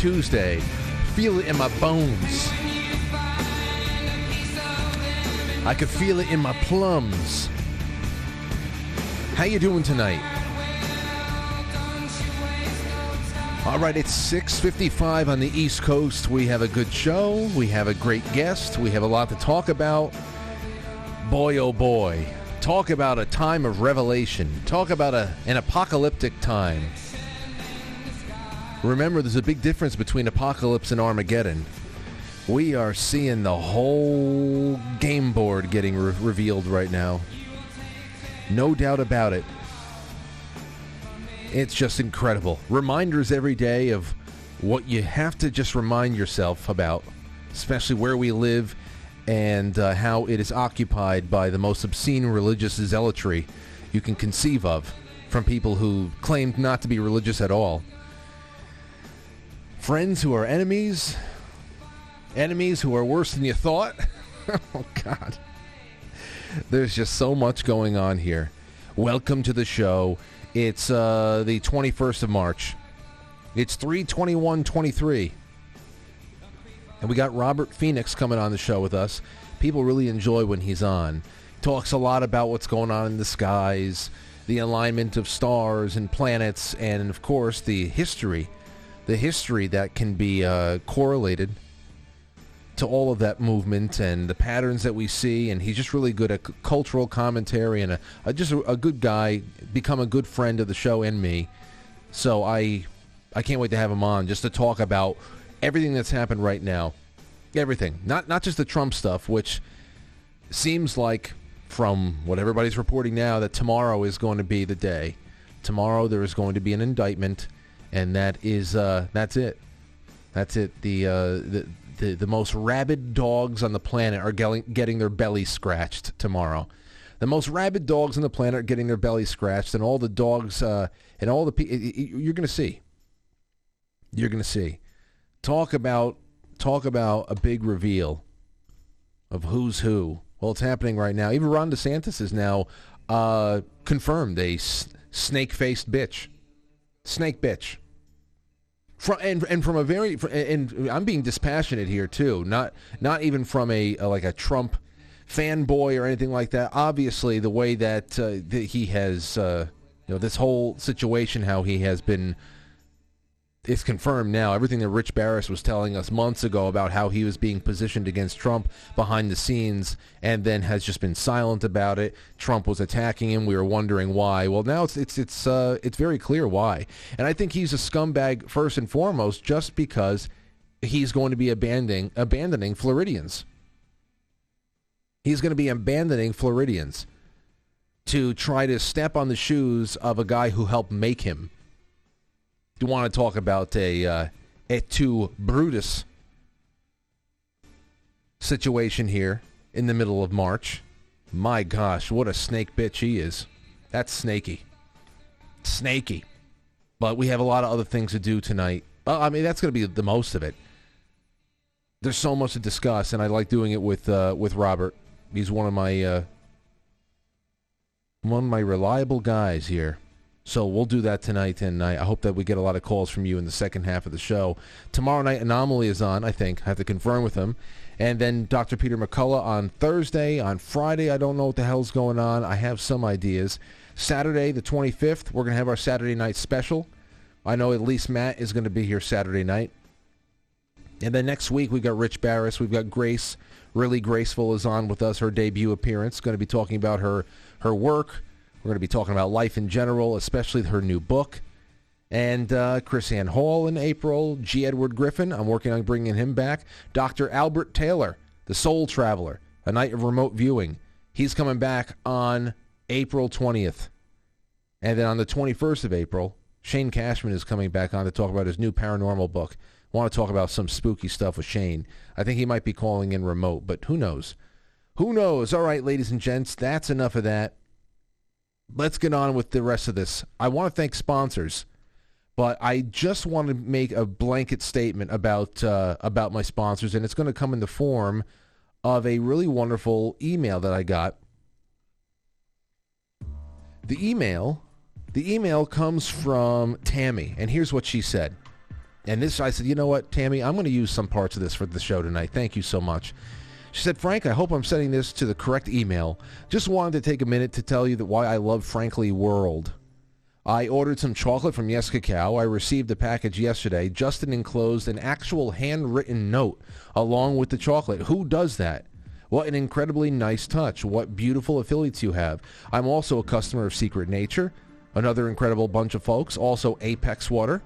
Tuesday. Feel it in my bones. I could feel it in my plums. How you doing tonight? All right, it's 6:55 on the East Coast. We have a good show. We have a great guest. We have a lot to talk about. Boy oh boy. Talk about a time of revelation. Talk about a, an apocalyptic time. Remember, there's a big difference between apocalypse and Armageddon. We are seeing the whole game board getting re- revealed right now. No doubt about it. It's just incredible. Reminders every day of what you have to just remind yourself about, especially where we live and uh, how it is occupied by the most obscene religious zealotry you can conceive of from people who claimed not to be religious at all. Friends who are enemies, enemies who are worse than you thought. oh, God. There's just so much going on here. Welcome to the show. It's uh, the 21st of March. It's 32123. And we got Robert Phoenix coming on the show with us. People really enjoy when he's on. Talks a lot about what's going on in the skies, the alignment of stars and planets, and of course the history, the history that can be uh, correlated to all of that movement and the patterns that we see. And he's just really good at c- cultural commentary and a, a, just a, a good guy, become a good friend of the show and me. So I, I can't wait to have him on just to talk about everything that's happened right now. Everything. Not not just the Trump stuff, which seems like from what everybody's reporting now that tomorrow is going to be the day. Tomorrow there is going to be an indictment and that is uh, that's it. That's it. The, uh, the the the most rabid dogs on the planet are getting getting their bellies scratched tomorrow. The most rabid dogs on the planet are getting their bellies scratched, and all the dogs uh, and all the people you're going to see. You're going to see talk about talk about a big reveal of who's who. Well, it's happening right now. Even Ron DeSantis is now uh, confirmed a s- snake-faced bitch, snake bitch. From and and from a very and I'm being dispassionate here too. Not not even from a, a like a Trump fanboy or anything like that. Obviously, the way that, uh, that he has, uh, you know, this whole situation, how he has been it's confirmed now. Everything that Rich Barris was telling us months ago about how he was being positioned against Trump behind the scenes and then has just been silent about it. Trump was attacking him. We were wondering why. Well, now it's it's it's uh, it's very clear why. And I think he's a scumbag first and foremost just because he's going to be abandoning abandoning Floridians. He's going to be abandoning Floridians to try to step on the shoes of a guy who helped make him you want to talk about a uh, et tu Brutus situation here in the middle of March. My gosh, what a snake bitch he is. That's snaky. Snaky. But we have a lot of other things to do tonight. Uh, I mean, that's going to be the most of it. There's so much to discuss, and I like doing it with uh, with Robert. He's one of my uh, one of my reliable guys here. So we'll do that tonight, and I, I hope that we get a lot of calls from you in the second half of the show. Tomorrow night, Anomaly is on, I think. I have to confirm with him. And then Dr. Peter McCullough on Thursday. On Friday, I don't know what the hell's going on. I have some ideas. Saturday, the 25th, we're going to have our Saturday night special. I know at least Matt is going to be here Saturday night. And then next week, we've got Rich Barris. We've got Grace, really graceful, is on with us, her debut appearance. Going to be talking about her, her work we're going to be talking about life in general, especially her new book. And uh, KrisAnne Hall in April. G. Edward Griffin, I'm working on bringing him back. Dr. Albert Taylor, the Soul Traveler, a night of remote viewing. He's coming back on April 20th. And then on the 21st of April, Shane Cashman is coming back on to talk about his new paranormal book. Want to talk about some spooky stuff with Shane. I think he might be calling in remote, but who knows? Who knows? All right, ladies and gents, that's enough of that let's get on with the rest of this. I want to thank sponsors. But I just want to make a blanket statement about uh, about my sponsors, and it's going to come in the form of a really wonderful email that I got. The email, the email comes from Tammy, and here's what she said. And this, I said, you know what, Tammy, I'm going to use some parts of this for the show tonight. Thank you so much. She said, Frank, I hope I'm sending this to the correct email. Just wanted to take a minute to tell you that why I love Frankly World. I ordered some chocolate from Yes Cacao. I received the package yesterday. Justin enclosed an actual handwritten note along with the chocolate. Who does that? What an incredibly nice touch. What beautiful affiliates you have. I'm also a customer of Secret Nature, another incredible bunch of folks. Also Apex Water.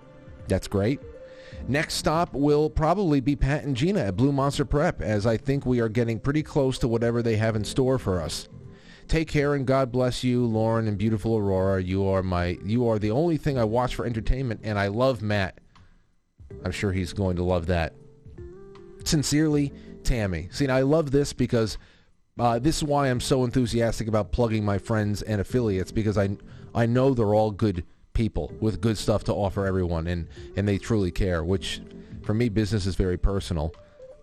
That's great. Next stop will probably be Pat and Gina at Blue Monster Prep, as I think we are getting pretty close to whatever they have in store for us. Take care and God bless you, Lauren and beautiful Aurora. You are my you are the only thing I watch for entertainment, and I love Matt. I'm sure he's going to love that. Sincerely, Tammy. See, now I love this because uh, this is why I'm so enthusiastic about plugging my friends and affiliates because I I know they're all good people with good stuff to offer everyone, and and they truly care. Which, for me, business is very personal.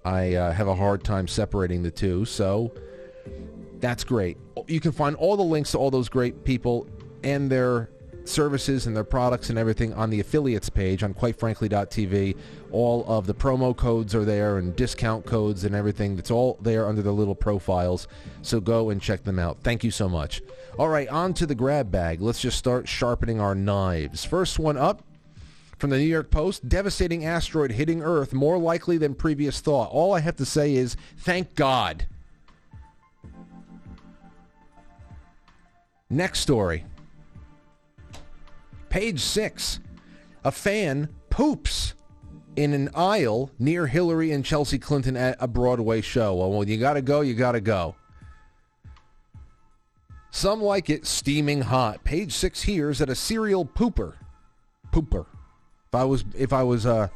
I uh, have a hard time separating the two, so that's great. You can find all the links to all those great people and their services and their products and everything on the affiliates page on quitefrankly.tv. All of the promo codes are there and discount codes and everything. That's all there under the little profiles. So go and check them out. Thank you so much. All right, on to the grab bag. Let's just start sharpening our knives. First one up from the New York Post, devastating asteroid hitting Earth more likely than previous thought. All I have to say is thank God. Next story. Page six. A fan poops in an aisle near Hillary and Chelsea Clinton at a Broadway show. Well, when you got to go, you got to go. Some like it steaming hot. Page six hears that a serial pooper, pooper. If I was, if I was, uh,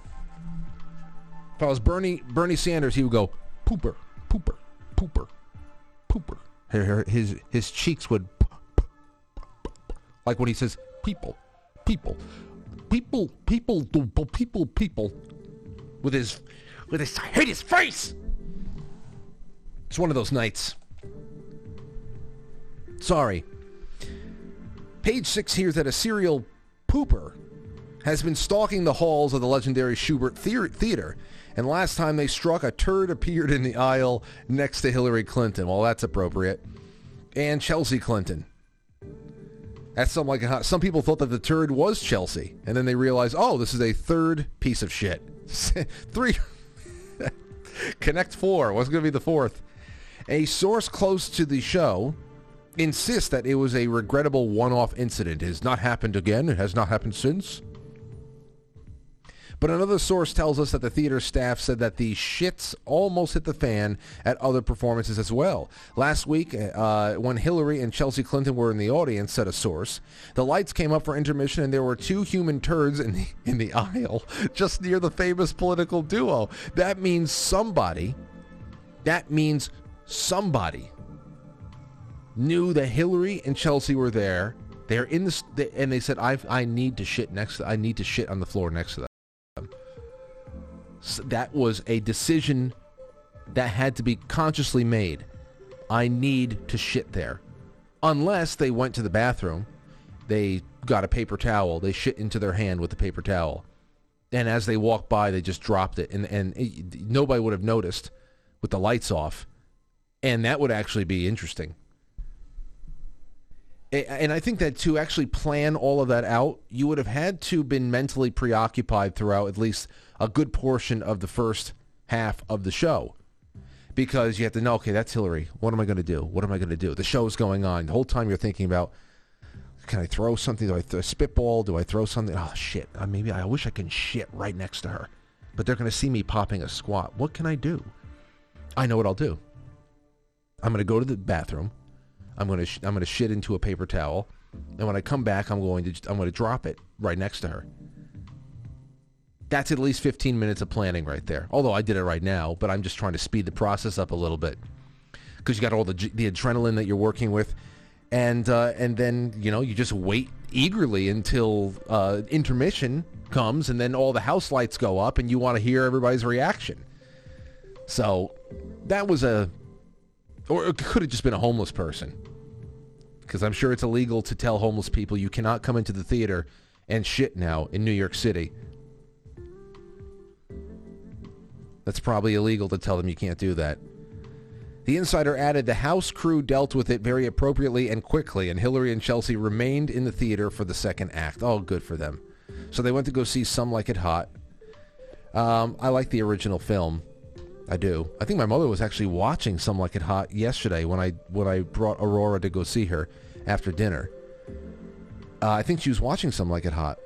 if I was Bernie Bernie Sanders, he would go pooper, pooper, pooper, pooper. His his cheeks would like when he says people, people, people, people, people, people, people, with his, with his, I hate his face. It's one of those nights. Sorry. Page six hears that a serial pooper has been stalking the halls of the legendary Shubert Theater, and last time they struck, a turd appeared in the aisle next to Hillary Clinton. Well, that's appropriate. And Chelsea Clinton. That's some like some people thought that the turd was Chelsea, and then they realized, oh, this is a third piece of shit. Three. Connect four. What's going to be the fourth? A source close to the show insists that it was a regrettable one-off incident. It has not happened again. It has not happened since. But another source tells us that the theater staff said that the shits almost hit the fan at other performances as well. Last week, uh, when Hillary and Chelsea Clinton were in the audience, said a source, the lights came up for intermission and there were two human turds in the, in the aisle just near the famous political duo. That means somebody, that means somebody knew that Hillary and Chelsea were there. They're in the, and they said, I, I need to shit next, I need to shit on the floor next to them that was a decision that had to be consciously made. I need to shit there. Unless they went to the bathroom, they got a paper towel, they shit into their hand with the paper towel. And as they walked by, they just dropped it. And, and it, nobody would have noticed with the lights off. And that would actually be interesting. And I think that to actually plan all of that out, you would have had to been mentally preoccupied throughout at least a good portion of the first half of the show because you have to know, okay, that's Hillary. What am I going to do? What am I going to do? The show's going on. The whole time you're thinking about, can I throw something? Do I th- spitball? Do I throw something? Oh, shit. Uh, maybe I wish I can shit right next to her. But they're going to see me popping a squat. What can I do? I know what I'll do. I'm going to go to the bathroom. I'm going to sh- I'm going to shit into a paper towel. And when I come back, I'm going to I'm going to drop it right next to her that's at least 15 minutes of planning right there. Although I did it right now, but I'm just trying to speed the process up a little bit because you got all the the adrenaline that you're working with. and uh, and then you know you just wait eagerly until uh, intermission comes, and then all the house lights go up, and you want to hear everybody's reaction. So that was a, or it could have just been a homeless person, because I'm sure it's illegal to tell homeless people you cannot come into the theater and shit now in New York City. That's probably illegal to tell them you can't do that. The insider added the house crew dealt with it very appropriately and quickly, and Hillary and Chelsea remained in the theater for the second act. All good for them. So they went to go see Some Like It Hot. Um, I like the original film. I do. I think my mother was actually watching Some Like It Hot yesterday when I when I brought Aurora to go see her after dinner. Uh, I think she was watching Some Like It Hot.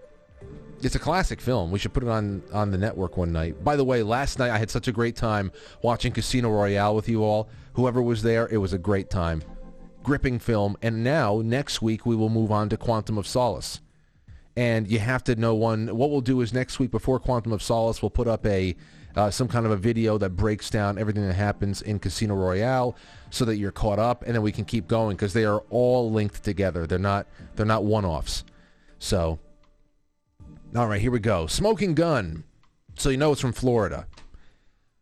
It's a classic film. We should put it on on the network one night. By the way, last night I had such a great time watching Casino Royale with you all. Whoever was there, it was a great time. Gripping film. And now next week we will move on to Quantum of Solace. And you have to know one. What we'll do is next week before Quantum of Solace, we'll put up a uh, some kind of a video that breaks down everything that happens in Casino Royale, so that you're caught up, and then we can keep going because they are all linked together. They're not they're not one-offs. So all right, here we go. Smoking gun. So you know it's from Florida.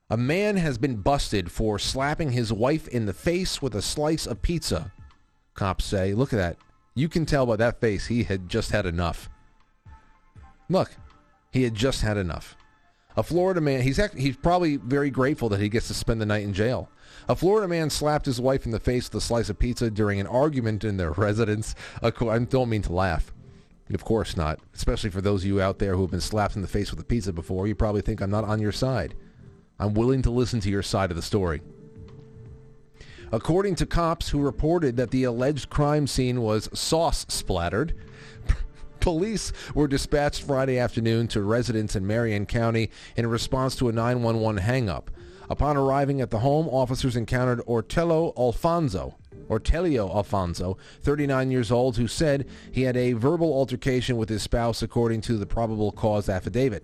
A man has been busted for slapping his wife in the face with a slice of pizza. Cops say, look at that. You can tell by that face he had just had enough. Look, he had just had enough. A Florida man, he's act, he's probably very grateful that he gets to spend the night in jail. A Florida man slapped his wife in the face with a slice of pizza during an argument in their residence. I don't mean to laugh. Of course not. Especially for those of you out there who have been slapped in the face with a pizza before, you probably think I'm not on your side. I'm willing to listen to your side of the story. According to cops who reported that the alleged crime scene was sauce splattered, police were dispatched Friday afternoon to residents in Marion County in response to a 911 hangup. Upon arriving at the home, officers encountered Ortello Alfonso, Ortelio Alfonso, 39 years old, who said he had a verbal altercation with his spouse according to the probable cause affidavit.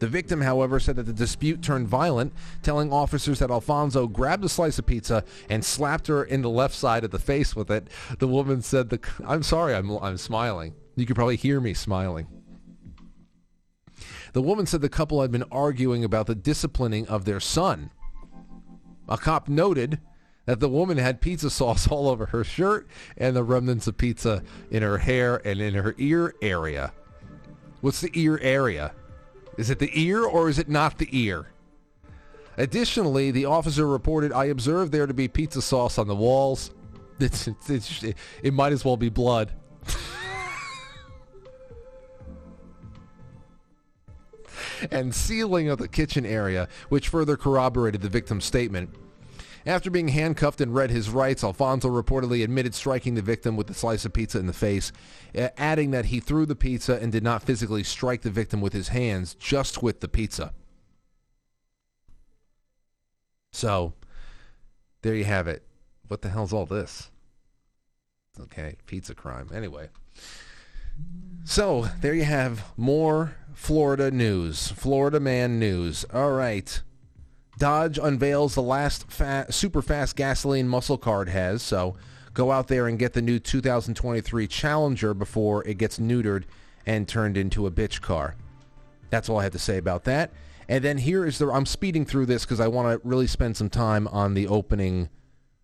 The victim, however, said that the dispute turned violent, telling officers that Alfonso grabbed a slice of pizza and slapped her in the left side of the face with it. The woman said, the, I'm sorry, I'm, I'm smiling. You could probably hear me smiling. The woman said the couple had been arguing about the disciplining of their son. A cop noted that the woman had pizza sauce all over her shirt and the remnants of pizza in her hair and in her ear area. What's the ear area? Is it the ear or is it not the ear? Additionally, the officer reported, I observed there to be pizza sauce on the walls. It's, it's, it's, it might as well be blood. and ceiling of the kitchen area, which further corroborated the victim's statement. After being handcuffed and read his rights, Alfonso reportedly admitted striking the victim with a slice of pizza in the face, adding that he threw the pizza and did not physically strike the victim with his hands, just with the pizza. So, there you have it. What the hell's all this? Okay, pizza crime. Anyway. So, there you have more Florida news. Florida man news. All right. Dodge unveils the last fa- super fast gasoline muscle car it has. So go out there and get the new 2023 Challenger before it gets neutered and turned into a bitch car. That's all I have to say about that. And then here is the I'm speeding through this because I want to really spend some time on the opening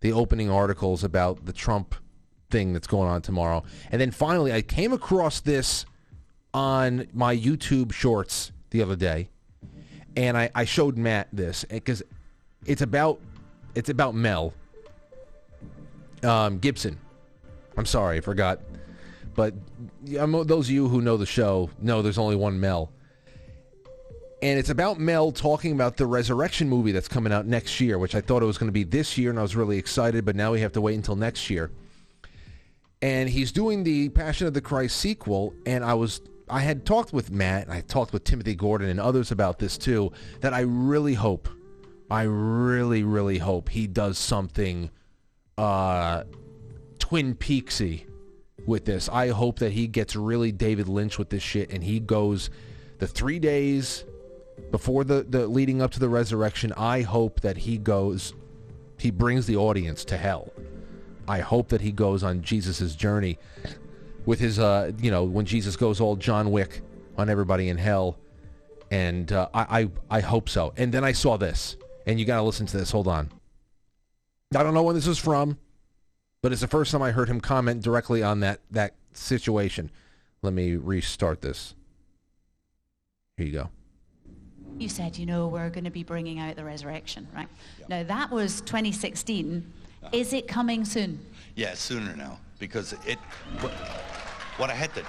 the opening articles about the Trump thing that's going on tomorrow. And then finally I came across this on my YouTube shorts the other day and I, I showed Matt this because it's about it's about Mel um, Gibson. I'm sorry, I forgot. But those of you who know the show know there's only one Mel. And it's about Mel talking about the Resurrection movie that's coming out next year, which I thought it was going to be this year, and I was really excited, but now we have to wait until next year. And he's doing the Passion of the Christ sequel, and I was I had talked with Matt, and I talked with Timothy Gordon and others about this too, that I really hope, I really, really hope he does something uh, Twin Peaksy with this. I hope that he gets really David Lynch with this shit and he goes the three days before the, the leading up to the resurrection. I hope that he goes, he brings the audience to hell I hope that he goes on Jesus' journey with his, uh, you know, when Jesus goes all John Wick on everybody in hell. And uh, I, I, I hope so. And then I saw this, and you got to listen to this. Hold on. I don't know when this is from, but it's the first time I heard him comment directly on that that situation. Let me restart this. Here you go. You said, you know, we're going to be bringing out the resurrection, right? Now, that was 2016. Is it coming soon? Yeah, sooner now because it what, what I had to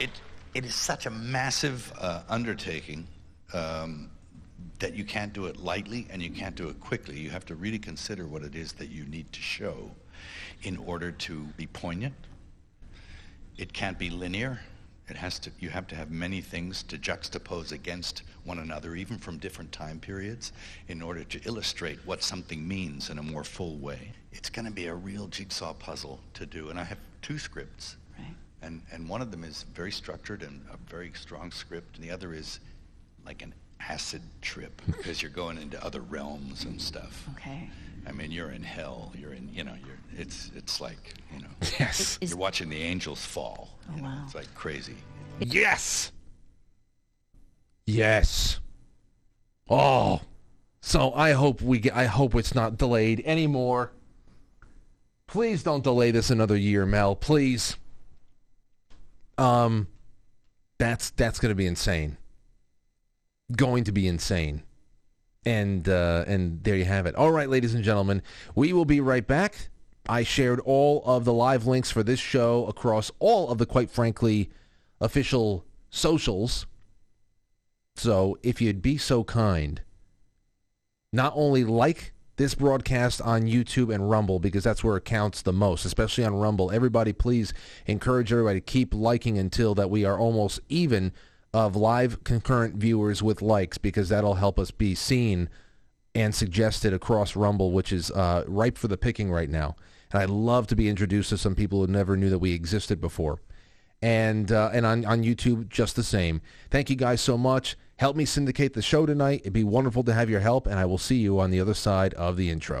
it it is such a massive uh, undertaking um, that you can't do it lightly and you can't do it quickly. You have to really consider what it is that you need to show in order to be poignant. It can't be linear. It has to, you have to have many things to juxtapose against one another, even from different time periods, in order to illustrate what something means in a more full way. It's going to be a real jigsaw puzzle to do. And I have two scripts. Right. And, and one of them is very structured and a very strong script, and the other is like an acid trip because you're going into other realms and stuff. Okay. I mean, you're in hell. You're in, you know, you're. It's it's like, you know, Yes. You're watching the angels fall. Oh, you know, wow. It's like crazy. Yes. Yes. Oh. So I hope we get I hope it's not delayed anymore. Please don't delay this another year, Mel. Please. Um that's that's going to be insane. Going to be insane. And uh and there you have it. All right, ladies and gentlemen, we will be right back. I shared all of the live links for this show across all of the quite frankly official socials. So if you'd be so kind, not only like this broadcast on YouTube and Rumble because that's where it counts the most, especially on Rumble. Everybody, please encourage everybody to keep liking until that we are almost even of live concurrent viewers with likes because that'll help us be seen and suggested across Rumble, which is uh, ripe for the picking right now. And I'd love to be introduced to some people who never knew that we existed before and uh, and on, on YouTube just the same. Thank you guys so much. Help me syndicate the show tonight. It'd be wonderful to have your help, and I will see you on the other side of the intro.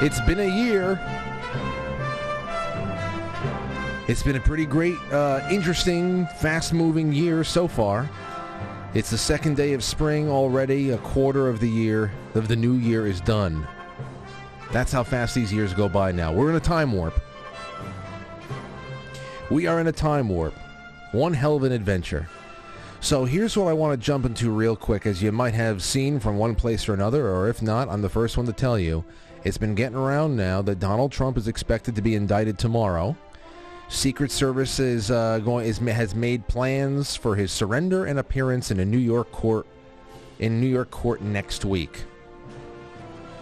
It's been a year. It's been a pretty great, uh, interesting, fast-moving year so far. It's the second day of spring already. A quarter of the year of the new year is done. That's how fast these years go by now. We're in a time warp. We are in a time warp. One hell of an adventure. So here's what I want to jump into real quick, as you might have seen from one place or another, or if not, I'm the first one to tell you. It's been getting around now that Donald Trump is expected to be indicted tomorrow. Secret Service is uh, going is, has made plans for his surrender and appearance in a New York court in New York court next week.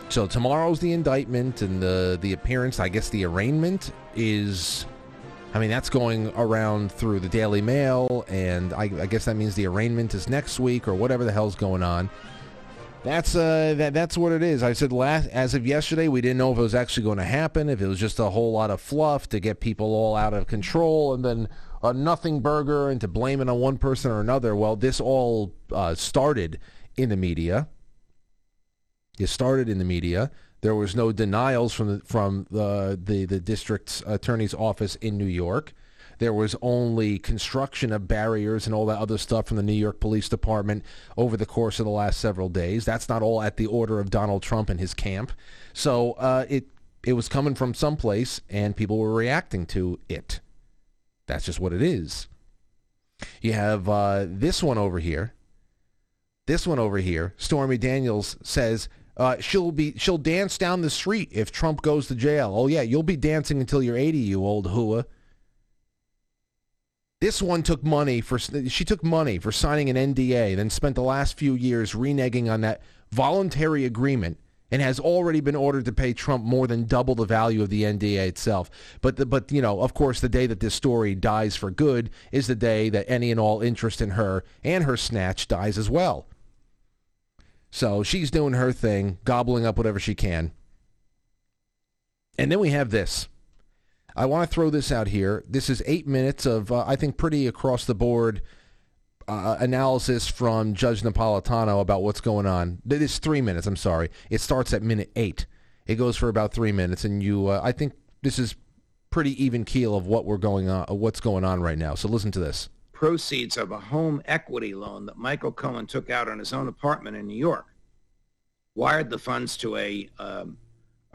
So tomorrow's the indictment and the the appearance. I guess the arraignment is. I mean that's going around through the Daily Mail, and I, I guess that means the arraignment is next week or whatever the hell's going on. That's uh, that, that's what it is. I said last as of yesterday, we didn't know if it was actually going to happen, if it was just a whole lot of fluff to get people all out of control, and then a nothing burger and to blame it on one person or another. Well, this all uh, started in the media. It started in the media. There was no denials from the from the the, the district attorney's office in New York. There was only construction of barriers and all that other stuff from the New York Police Department over the course of the last several days. That's not all at the order of Donald Trump and his camp. So uh, it it was coming from someplace, and people were reacting to it. That's just what it is. You have uh, this one over here. This one over here. Stormy Daniels says uh, she'll be she'll dance down the street if Trump goes to jail. Oh yeah, you'll be dancing until you're 80, you old hua. This one took money for she took money for signing an NDA, then spent the last few years reneging on that voluntary agreement and has already been ordered to pay Trump more than double the value of the NDA itself. But the, but you know, of course, the day that this story dies for good is the day that any and all interest in her and her snatch dies as well. So she's doing her thing, gobbling up whatever she can. And then we have this. I want to throw this out here. This is eight minutes of, uh, I think, pretty across the board uh, analysis from Judge Napolitano about what's going on. It is three minutes. I'm sorry. It starts at minute eight. It goes for about three minutes, and you. Uh, I think this is pretty even keel of what we're going on, what's going on right now. So listen to this. Proceeds of a home equity loan that Michael Cohen took out on his own apartment in New York, wired the funds to a um,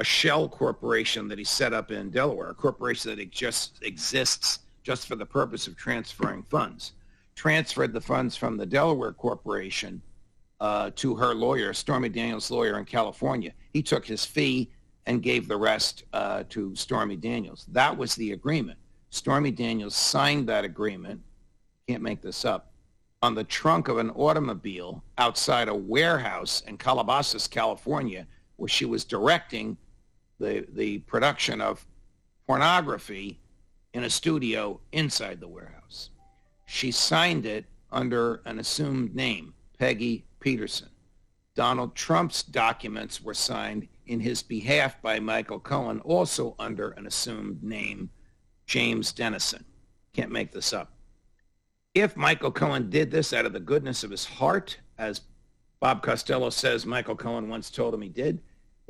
a shell corporation that he set up in Delaware, a corporation that just exists just for the purpose of transferring funds. Transferred the funds from the Delaware corporation uh, to her lawyer, Stormy Daniels' lawyer in California. He took his fee and gave the rest uh, to Stormy Daniels. That was the agreement. Stormy Daniels signed that agreement. Can't make this up on the trunk of an automobile outside a warehouse in Calabasas, California, where she was directing the, the production of pornography in a studio inside the warehouse. She signed it under an assumed name, Peggy Peterson. Donald Trump's documents were signed in his behalf by Michael Cohen, also under an assumed name, James Dennison. Can't make this up. If Michael Cohen did this out of the goodness of his heart, as Bob Costello says Michael Cohen once told him he did,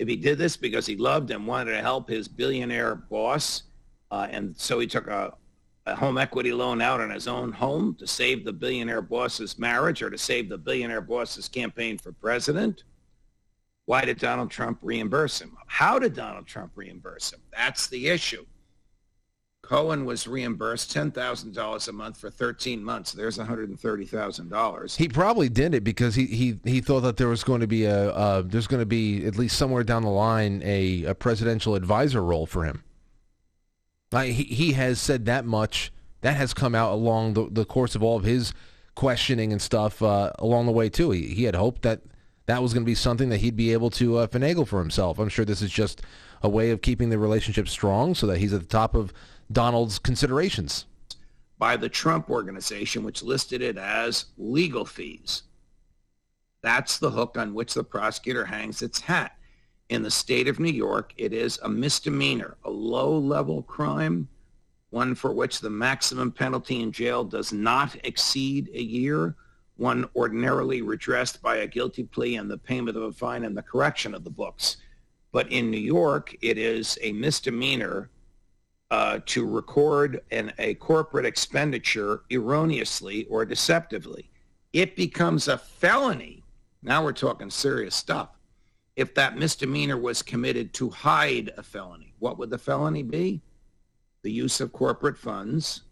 if he did this because he loved and wanted to help his billionaire boss, uh, and so he took a, a home equity loan out on his own home to save the billionaire boss's marriage or to save the billionaire boss's campaign for president, why did Donald Trump reimburse him? How did Donald Trump reimburse him? That's the issue. Cohen was reimbursed ten thousand dollars a month for thirteen months. There's one hundred and thirty thousand dollars. He probably did it because he, he, he thought that there was going to be a uh, there's going to be at least somewhere down the line a, a presidential advisor role for him. He he has said that much. That has come out along the, the course of all of his questioning and stuff uh, along the way too. He he had hoped that that was going to be something that he'd be able to uh, finagle for himself. I'm sure this is just a way of keeping the relationship strong so that he's at the top of Donald's considerations. By the Trump organization, which listed it as legal fees. That's the hook on which the prosecutor hangs its hat. In the state of New York, it is a misdemeanor, a low-level crime, one for which the maximum penalty in jail does not exceed a year, one ordinarily redressed by a guilty plea and the payment of a fine and the correction of the books. But in New York, it is a misdemeanor uh, to record an, a corporate expenditure erroneously or deceptively. It becomes a felony. Now we're talking serious stuff. If that misdemeanor was committed to hide a felony, what would the felony be? The use of corporate funds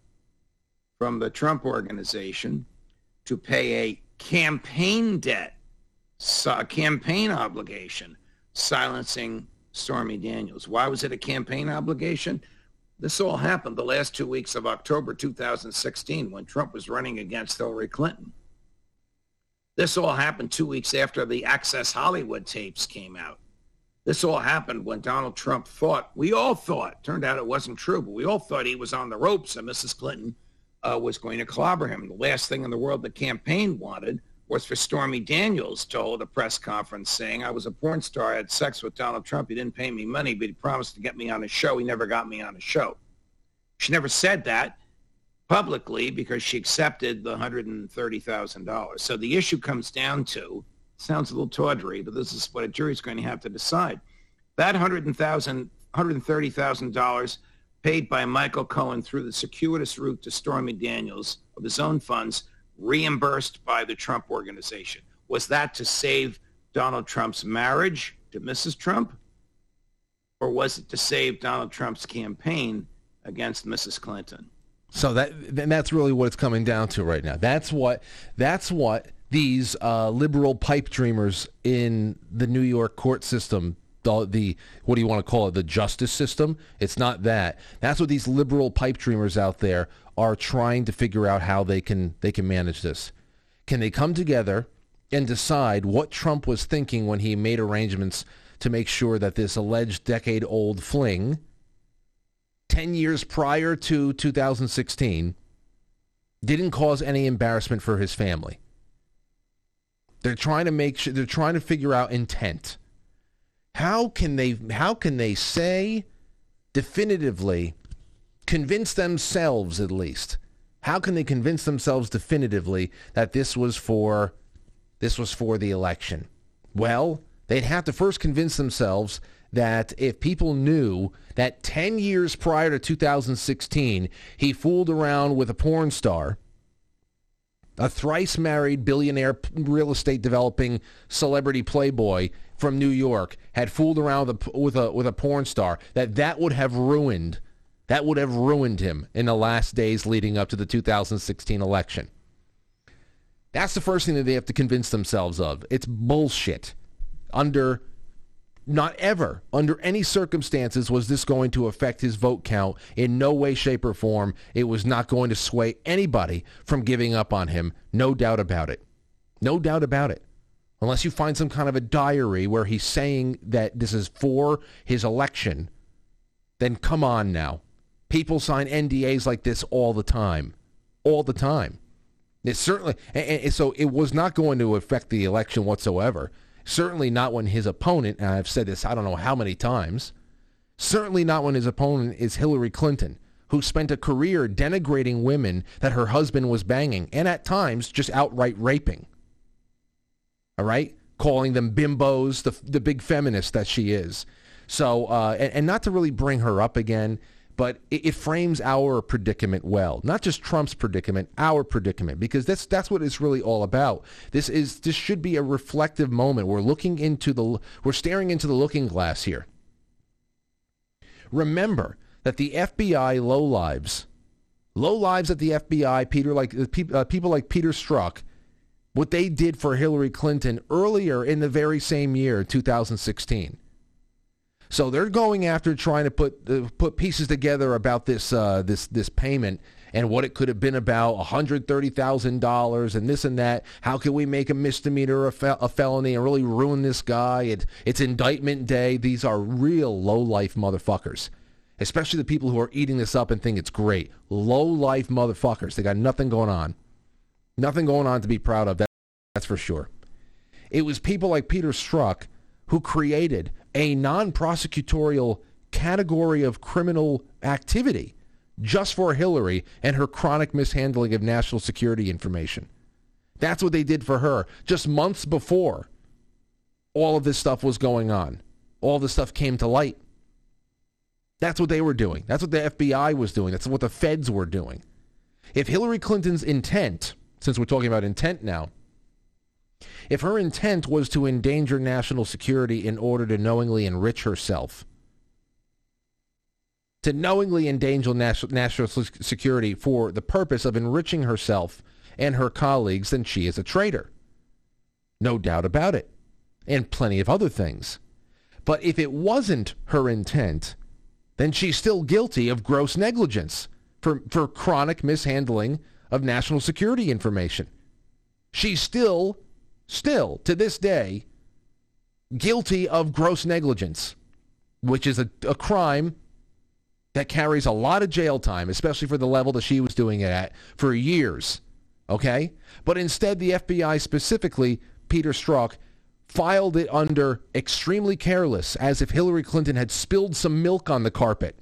from the Trump organization to pay a campaign debt, a campaign obligation, silencing Stormy Daniels. Why was it a campaign obligation? This all happened the last two weeks of October 2016 when Trump was running against Hillary Clinton. This all happened two weeks after the Access Hollywood tapes came out. This all happened when Donald Trump thought, we all thought, turned out it wasn't true, but we all thought he was on the ropes and Mrs. Clinton uh, was going to clobber him. The last thing in the world the campaign wanted was for Stormy Daniels to hold a press conference saying, I was a porn star, I had sex with Donald Trump. He didn't pay me money, but he promised to get me on a show. He never got me on a show. She never said that publicly because she accepted the $130,000. So the issue comes down to, sounds a little tawdry, but this is what a jury's going to have to decide. That $100,000, $130,000 paid by Michael Cohen through the circuitous route to Stormy Daniels of his own funds, reimbursed by the Trump organization. Was that to save Donald Trump's marriage to Mrs. Trump? Or was it to save Donald Trump's campaign against Mrs. Clinton? So that and that's really what it's coming down to right now. That's what that's what these uh, liberal pipe dreamers in the New York court system, the, the what do you want to call it, the justice system? It's not that. That's what these liberal pipe dreamers out there are trying to figure out how they can they can manage this. Can they come together and decide what Trump was thinking when he made arrangements to make sure that this alleged decade-old fling 10 years prior to 2016 didn't cause any embarrassment for his family. They're trying to make sure they're trying to figure out intent. How can they how can they say definitively convince themselves at least? How can they convince themselves definitively that this was for this was for the election? Well, they'd have to first convince themselves that if people knew that 10 years prior to 2016, he fooled around with a porn star, a thrice married billionaire real estate developing celebrity playboy from New York, had fooled around with a, with a, with a porn star, that that would have ruined, that would have ruined him in the last days leading up to the 2016 election. That's the first thing that they have to convince themselves of. It's bullshit. Under not ever, under any circumstances, was this going to affect his vote count in no way, shape, or form. It was not going to sway anybody from giving up on him. No doubt about it. No doubt about it. Unless you find some kind of a diary where he's saying that this is for his election, then come on now. People sign NDAs like this all the time. All the time. It certainly, and, and so it was not going to affect the election whatsoever. Certainly not when his opponent, and I've said this I don't know how many times, certainly not when his opponent is Hillary Clinton, who spent a career denigrating women that her husband was banging and at times just outright raping. All right? Calling them bimbos, the, the big feminist that she is. So, uh, and, and not to really bring her up again, but it, it, frames our predicament well. Not just Trump's predicament, our predicament, because that's that's what it's really all about. This is this should be a reflective moment. We're looking into the we're staring into the looking glass here. Remember that the FBI low lives, low lives at the FBI, Peter like uh, uh, people like Peter Strzok, what they did for Hillary Clinton earlier in the very same year, 2016 so they're going after trying to put uh, put pieces together about this uh, this this payment and what it could have been about $130,000 and this and that. How can we make a misdemeanor a, fel- a felony and really ruin this guy? It, it's indictment day. These are real low-life motherfuckers, especially the people who are eating this up and think it's great. Low-life motherfuckers. They got nothing going on. Nothing going on to be proud of. That, that's for sure. It was people like Peter Strzok who created a non-prosecutorial category of criminal activity just for Hillary and her chronic mishandling of national security information. That's what they did for her just months before all of this stuff was going on. All this stuff came to light. That's what they were doing. That's what the FBI was doing. That's what the feds were doing. If Hillary Clinton's intent, since we're talking about intent now, if her intent was to endanger national security in order to knowingly enrich herself, to knowingly endanger national, security for the purpose of enriching herself and her colleagues, then she is a traitor. No doubt about it. And plenty of other things. But if it wasn't her intent, then she's still guilty of gross negligence for, for chronic mishandling of national security information. She's still still to this day guilty of gross negligence, which is a, a crime that carries a lot of jail time, especially for the level that she was doing it at for years. Okay? But instead, the FBI, specifically Peter Strzok, filed it under extremely careless, as if Hillary Clinton had spilled some milk on the carpet.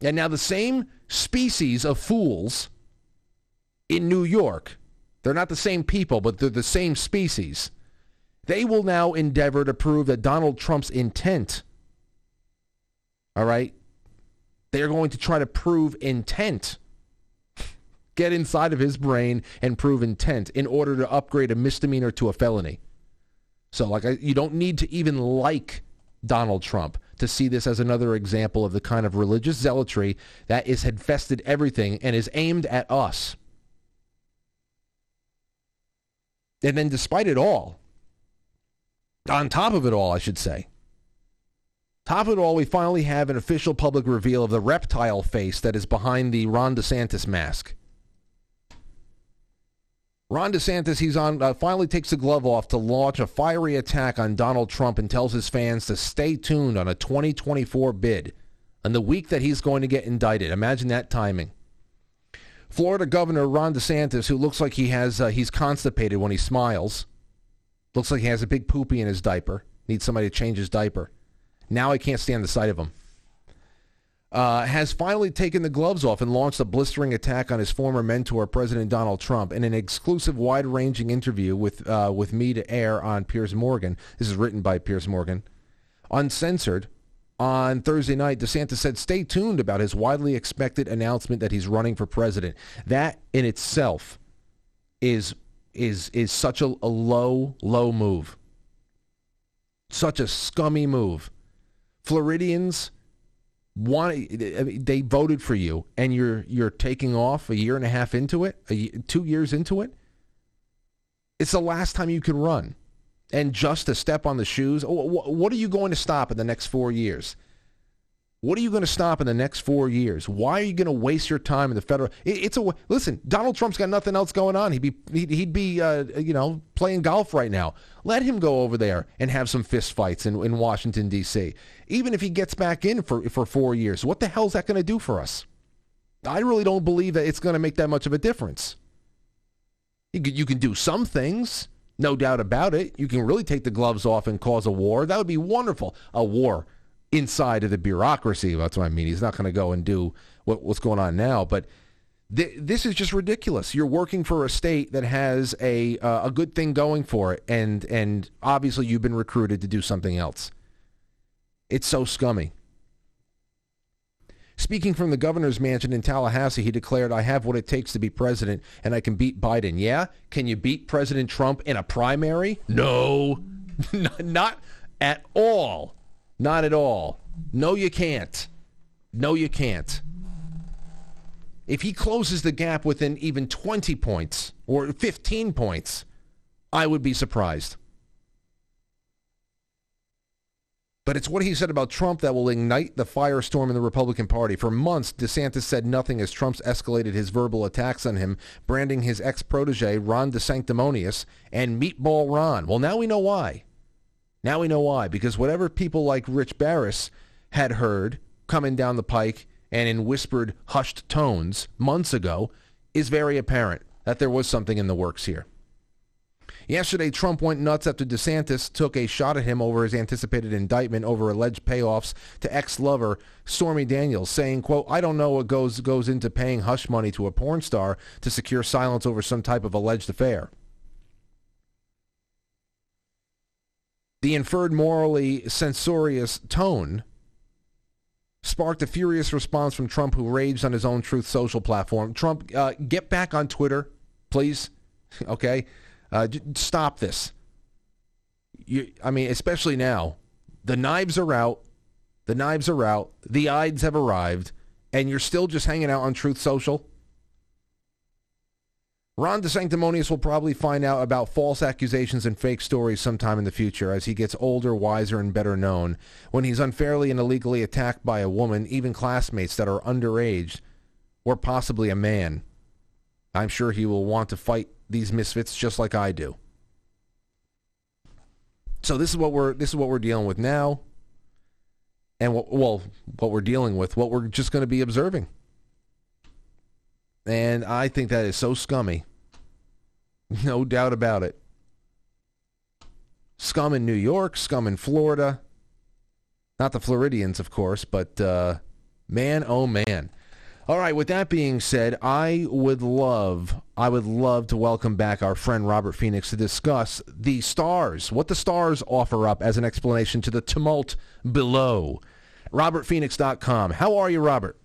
And now the same species of fools in New York, they're not the same people, but they're the same species. They will now endeavor to prove that Donald Trump's intent, all right, they're going to try to prove intent. Get inside of his brain and prove intent in order to upgrade a misdemeanor to a felony. So, like, you don't need to even like Donald Trump to see this as another example of the kind of religious zealotry that is infested everything and is aimed at us. And then, despite it all, on top of it all, I should say, top of it all, we finally have an official public reveal of the reptile face that is behind the Ron DeSantis mask. Ron DeSantis, he's on, uh, finally takes the glove off to launch a fiery attack on Donald Trump and tells his fans to stay tuned on a 2024 bid on the week that he's going to get indicted. Imagine that timing. Florida Governor Ron DeSantis, who looks like he has, uh, he's constipated when he smiles. Looks like he has a big poopy in his diaper. Needs somebody to change his diaper. Now I can't stand the sight of him. Uh, has finally taken the gloves off and launched a blistering attack on his former mentor, President Donald Trump, in an exclusive, wide-ranging interview with uh, with me to air on Piers Morgan. This is written by Piers Morgan, uncensored. On Thursday night, DeSantis said, "Stay tuned about his widely expected announcement that he's running for president." That in itself is is is such a, a low, low move. Such a scummy move. Floridians want they voted for you and you're you're taking off a year and a half into it, a, two years into it. It's the last time you can run, and just to step on the shoes. What are you going to stop in the next four years? What are you going to stop in the next four years? Why are you going to waste your time in the federal? it's a listen. Donald Trump's got nothing else going on. He'd be he'd, be uh, you know playing golf right now. Let him go over there and have some fist fights in, in Washington D.C. Even if he gets back in for for four years, what the hell is that going to do for us? I really don't believe that it's going to make that much of a difference. You can do some things, no doubt about it. You can really take the gloves off and cause a war. That would be wonderful. A war inside of the bureaucracy. That's what I mean. He's not going to go and do what, what's going on now. But th- this is just ridiculous. You're working for a state that has a uh, a good thing going for it, and and obviously you've been recruited to do something else. It's so scummy. Speaking from the governor's mansion in Tallahassee, he declared, I have what it takes to be president and I can beat Biden. Yeah? Can you beat President Trump in a primary? No. Not at all. Not at all. No, you can't. No, you can't. If he closes the gap within even 20 points or 15 points, I would be surprised. But it's what he said about Trump that will ignite the firestorm in the Republican Party. For months, DeSantis said nothing as Trump's escalated his verbal attacks on him, branding his ex-protege Ron DeSanctimonious and Meatball Ron. Well, now we know why. Now we know why. Because whatever people like Rich Barris had heard coming down the pike and in whispered, hushed tones months ago is very apparent that there was something in the works here. Yesterday, Trump went nuts after DeSantis took a shot at him over his anticipated indictment over alleged payoffs to ex-lover Stormy Daniels, saying, quote, I don't know what goes, goes into paying hush money to a porn star to secure silence over some type of alleged affair. The inferred morally censorious tone sparked a furious response from Trump, who raged on his own Truth Social platform. Trump, uh, get back on Twitter, please. okay, uh, stop this. You, I mean, especially now, the knives are out. The knives are out. The Ides have arrived, and you're still just hanging out on Truth Social. Ron DeSanctimonious will probably find out about false accusations and fake stories sometime in the future as he gets older, wiser, and better known. When he's unfairly and illegally attacked by a woman, even classmates that are underage, or possibly a man, I'm sure he will want to fight these misfits just like I do. So this is what we're this is what we're dealing with now, and what, well, what we're dealing with, what we're just going to be observing. And I think that is so scummy. No doubt about it. Scum in New York, scum in Florida. Not the Floridians, of course, but uh, man, oh man. All right, with that being said, I would love, I would love to welcome back our friend Robert Phoenix to discuss the stars, what the stars offer up as an explanation to the tumult below. RobertPhoenix.com. How are you, Robert?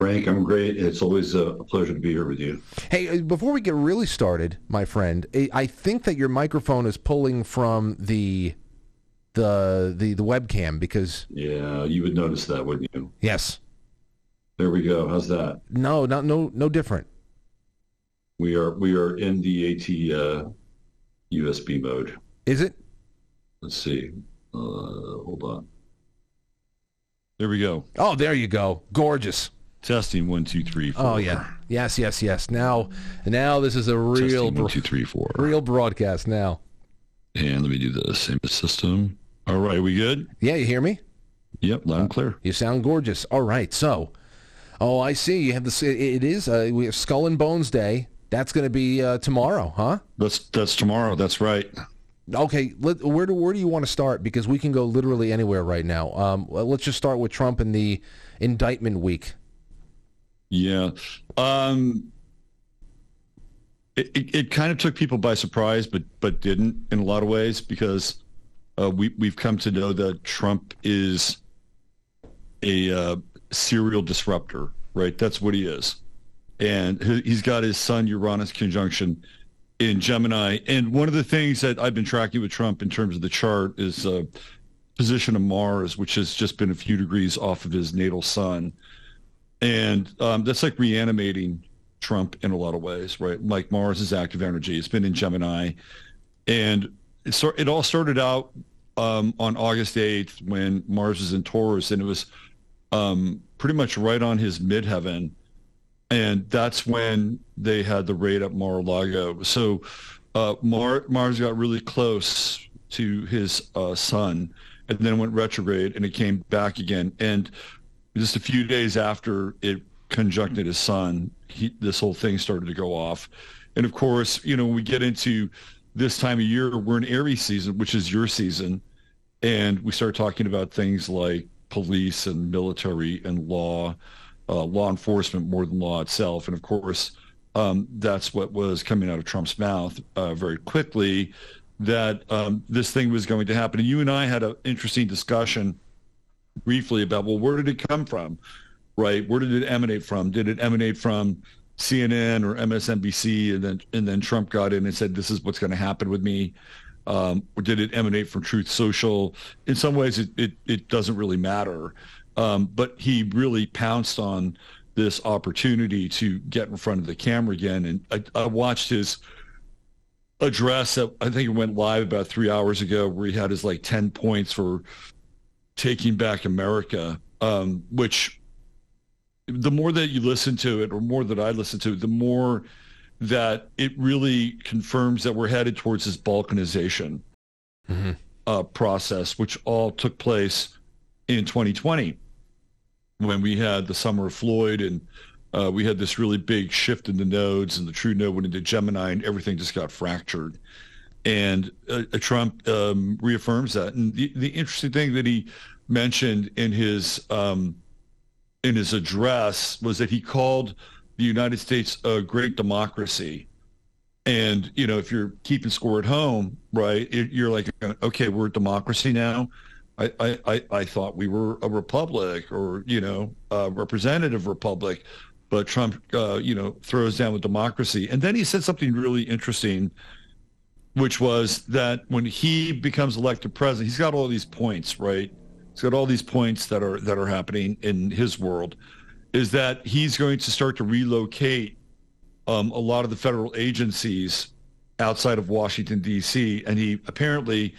Frank, I'm great. It's always a pleasure to be here with you. Hey, uh, before we get really started, my friend, I think that your microphone is pulling from the the the, the webcam because yeah, you would notice that, wouldn't you? Yes. There we go. How's that? No, not no no different. We are we are in the AT uh, USB mode. Is it? Let's see. Uh, hold on. There we go. Oh, there you go. Gorgeous. Testing one two three four. Oh yeah. Yes, yes, yes. Now, now this is a real Testing one two three four. real broadcast now. And let me do the same system. All right, we good? Yeah, you hear me? Yep, loud and clear. You sound gorgeous. All right, so, oh, I see. You have this. It is. Uh, we have Skull and Bones Day. That's going to be uh, tomorrow, huh? That's that's tomorrow. That's right. Okay, let, where do where do you want to start? Because we can go literally anywhere right now. Um, let's just start with Trump and the indictment week. Yeah. Um, it, it, it, kind of took people by surprise, but but didn't in a lot of ways because uh, we we've come to know that Trump is a uh, serial disruptor, right? That's what he is, and he's got his sun Uranus conjunction in Gemini. And one of the things that I've been tracking with Trump in terms of the chart is uh, position of Mars, which has just been a few degrees off of his natal sun and um, that's like reanimating Trump in a lot of ways, right? Like Mars is active energy. It's been in Gemini, and it, so, it all started out um, on August 8th when Mars was in Taurus, and it was um, pretty much right on his midheaven, and that's when they had the raid at Mar-a-Lago. So uh, Mar- Mars got really close to his uh, sun, and then went retrograde, and it came back again, and just a few days after it conjuncted his sun, he, this whole thing started to go off. And of course, you know, we get into this time of year, we're in Aries season, which is your season. And we start talking about things like police and military and law, uh, law enforcement more than law itself. And of course, um, that's what was coming out of Trump's mouth uh, very quickly that um, this thing was going to happen. And you and I had an interesting discussion briefly about well, where did it come from, right? Where did it emanate from? Did it emanate from CNN or MSNBC, and then and then Trump got in and said, "This is what's going to happen with me." Um, or did it emanate from Truth Social? In some ways, it it, it doesn't really matter. Um, but he really pounced on this opportunity to get in front of the camera again. And I, I watched his address. That I think it went live about three hours ago, where he had his like ten points for Taking Back America, um, which the more that you listen to it, or more that I listen to it, the more that it really confirms that we're headed towards this balkanization mm-hmm. uh, process, which all took place in 2020 when we had the summer of Floyd and uh, we had this really big shift in the nodes and the true node went into Gemini and everything just got fractured. And uh, Trump um, reaffirms that. And the, the interesting thing that he mentioned in his um, in his address was that he called the United States a great democracy. And you know, if you're keeping score at home, right, you're like, okay, we're a democracy now. I, I, I thought we were a republic or, you know, a representative republic, but Trump, uh, you know, throws down with democracy. And then he said something really interesting which was that when he becomes elected president, he's got all these points, right? He's got all these points that are that are happening in his world. Is that he's going to start to relocate um, a lot of the federal agencies outside of Washington D.C. And he apparently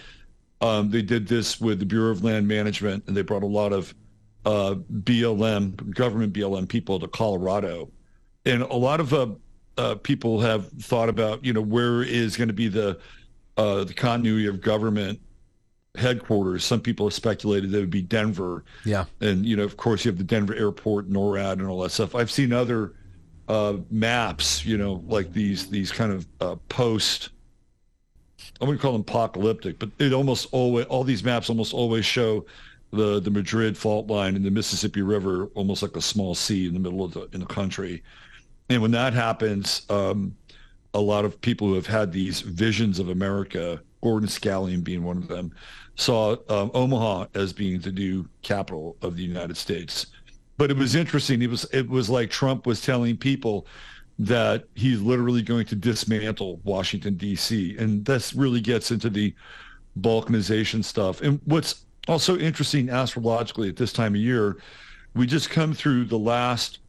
um, they did this with the Bureau of Land Management, and they brought a lot of uh, BLM government BLM people to Colorado, and a lot of uh, uh, people have thought about, you know, where is going to be the uh, the continuity of government headquarters. Some people have speculated that it would be Denver. Yeah, and you know, of course, you have the Denver airport, NORAD, and all that stuff. I've seen other uh, maps, you know, like these these kind of uh, post. I wouldn't call them apocalyptic, but it almost always all these maps almost always show the the Madrid fault line and the Mississippi River almost like a small sea in the middle of the in the country. And when that happens, um, a lot of people who have had these visions of America, Gordon Scallion being one of them, saw um, Omaha as being the new capital of the United States but it was interesting. It was it was like Trump was telling people that he's literally going to dismantle Washington D.C. and this really gets into the balkanization stuff. And what's also interesting astrologically at this time of year, we just come through the last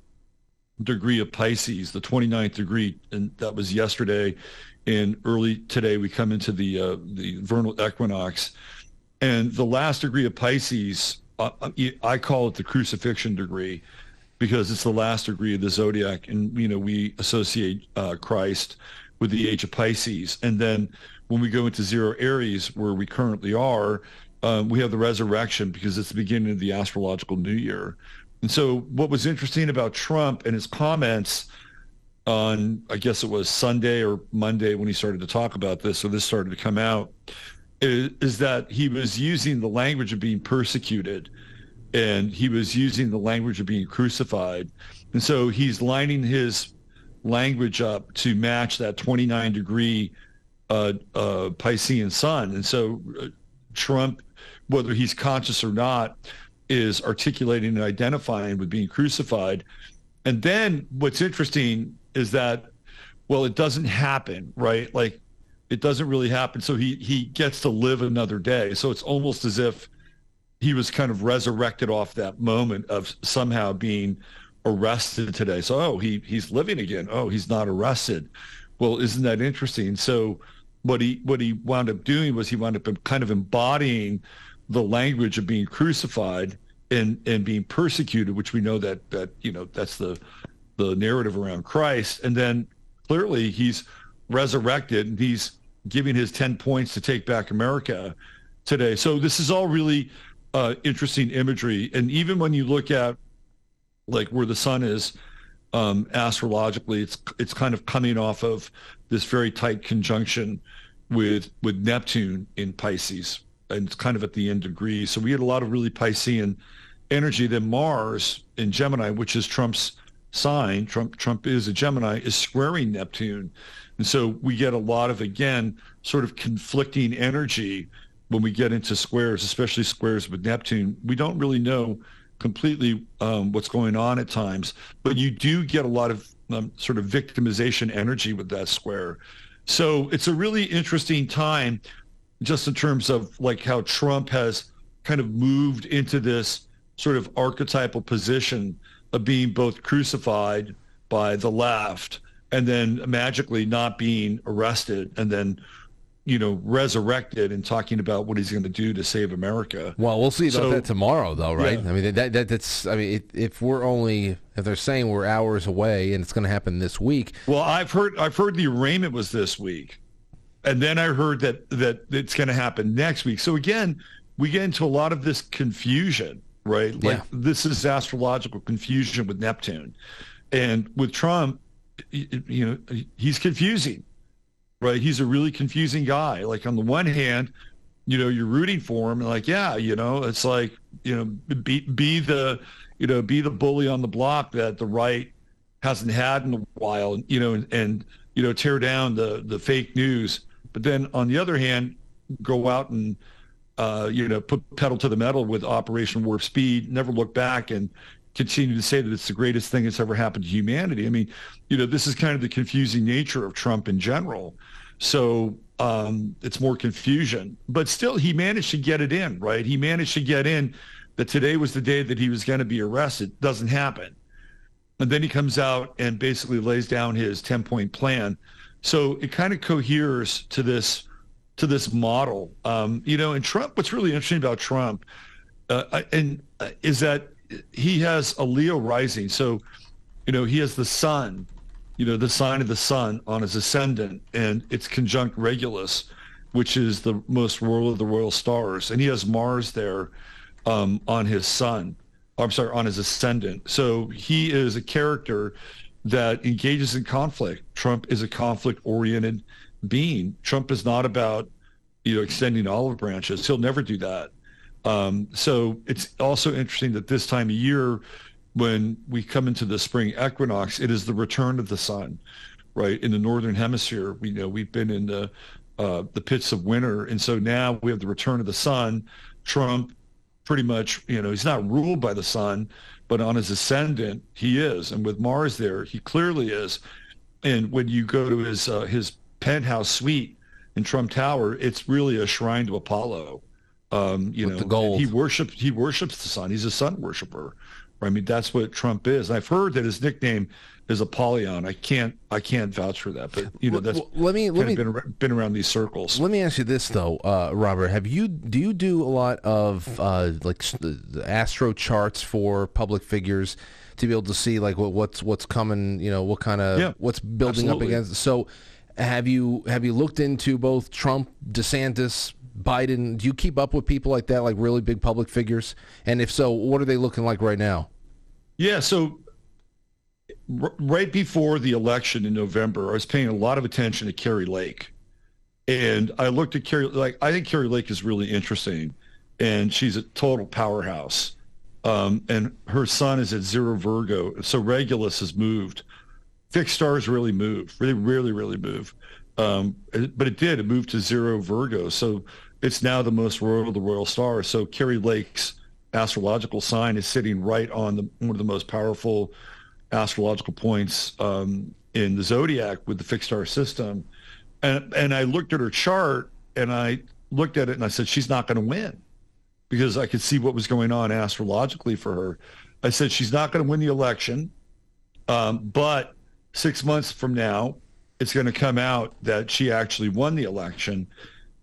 degree of Pisces, the 29th degree, and that was yesterday. And early today, we come into the uh, the vernal equinox, and the last degree of Pisces uh, uh I call it the crucifixion degree because it's the last degree of the zodiac, and you know we associate uh, Christ with the age of Pisces, and then when we go into zero Aries, where we currently are, um, we have the resurrection because it's the beginning of the astrological new year. And so, what was interesting about Trump and his comments on, I guess it was Sunday or Monday when he started to talk about this, so this started to come out, is, is that he was using the language of being persecuted and he was using the language of being crucified. And so he's lining his language up to match that 29 degree uh, uh, Piscean sun. And so uh, Trump, whether he's conscious or not, is articulating and identifying with being crucified. And then what's interesting is that, well, it doesn't happen, right? Like it doesn't really happen. So he he gets to live another day. So it's almost as if he was kind of resurrected off that moment of somehow being arrested today. So oh, he he's living again. Oh, he's not arrested. Well, isn't that interesting? So what he what he wound up doing was he wound up kind of embodying the language of being crucified and and being persecuted, which we know that that you know that's the the narrative around Christ. And then clearly he's resurrected he's giving his 10 points to take back America today. So this is all really uh, interesting imagery. And even when you look at like where the sun is um, astrologically, it's it's kind of coming off of this very tight conjunction with with Neptune in Pisces, and it's kind of at the end degree. So we had a lot of really Piscean energy. Then Mars in Gemini, which is Trump's sign, Trump Trump is a Gemini, is squaring Neptune. And so we get a lot of, again, sort of conflicting energy when we get into squares, especially squares with Neptune. We don't really know completely um, what's going on at times, but you do get a lot of um, sort of victimization energy with that square. So it's a really interesting time just in terms of like how Trump has kind of moved into this sort of archetypal position of being both crucified by the left and then magically not being arrested and then you know resurrected and talking about what he's going to do to save America. Well, we'll see about so, that tomorrow, though, right? Yeah. I mean, that, that that's I mean, if we're only if they're saying we're hours away and it's going to happen this week. Well, I've heard I've heard the arraignment was this week, and then I heard that that it's going to happen next week. So again, we get into a lot of this confusion, right? Like yeah. this is astrological confusion with Neptune, and with Trump you know, he's confusing, right? He's a really confusing guy. Like on the one hand, you know, you're rooting for him, and like, yeah, you know, it's like, you know, be be the, you know, be the bully on the block that the right hasn't had in a while, you know, and, and you know, tear down the the fake news. But then on the other hand, go out and uh, you know, put pedal to the metal with Operation Warp Speed, never look back and continue to say that it's the greatest thing that's ever happened to humanity. I mean, you know, this is kind of the confusing nature of Trump in general. So um, it's more confusion, but still he managed to get it in, right? He managed to get in that today was the day that he was going to be arrested. Doesn't happen. And then he comes out and basically lays down his 10 point plan. So it kind of coheres to this to this model. Um, you know, and Trump, what's really interesting about Trump uh, and uh, is that he has a Leo rising. So, you know, he has the sun, you know, the sign of the sun on his ascendant, and it's conjunct Regulus, which is the most royal of the royal stars. And he has Mars there um, on his sun. I'm sorry, on his ascendant. So he is a character that engages in conflict. Trump is a conflict-oriented being. Trump is not about you know extending olive branches. He'll never do that. Um, so it's also interesting that this time of year, when we come into the spring equinox, it is the return of the sun, right? In the northern hemisphere, we know we've been in the uh, the pits of winter, and so now we have the return of the sun. Trump, pretty much, you know, he's not ruled by the sun, but on his ascendant, he is, and with Mars there, he clearly is. And when you go to his uh, his penthouse suite in Trump Tower, it's really a shrine to Apollo. Um, you With know, he worships he worships the sun. He's a sun worshiper. I mean, that's what Trump is. And I've heard that his nickname is Apollyon. I can't I can't vouch for that, but you know, that's Well, let me- let me- been, been around these circles. Let me ask you this though, uh, Robert. Have you do you do a lot of uh, like the the astro charts for public figures to be able to see like what, what's what's coming? You know, what kind of Yeah, what's building absolutely. up against. So, have you have you looked into both Trump, DeSantis, Biden? Do you keep up with people like that, like really big public figures? And if so, what are they looking like right now? Yeah, so r- right before the election in November, I was paying a lot of attention to Kari Lake. And I looked at Kari, like, I think Kari Lake is really interesting. And she's a total powerhouse. Um, and her sun is at zero Virgo. So Regulus has moved. Fixed stars really move. Really, really, really move. Um, but it did. It moved to zero Virgo. So it's now the most royal of the royal stars. So Kari Lake's astrological sign is sitting right on the, one of the most powerful astrological points um, in the zodiac with the fixed star system. And, and I looked at her chart and I looked at it and I said, she's not going to win because I could see what was going on astrologically for her. I said, she's not going to win the election. Um, but six months from now, it's going to come out that she actually won the election,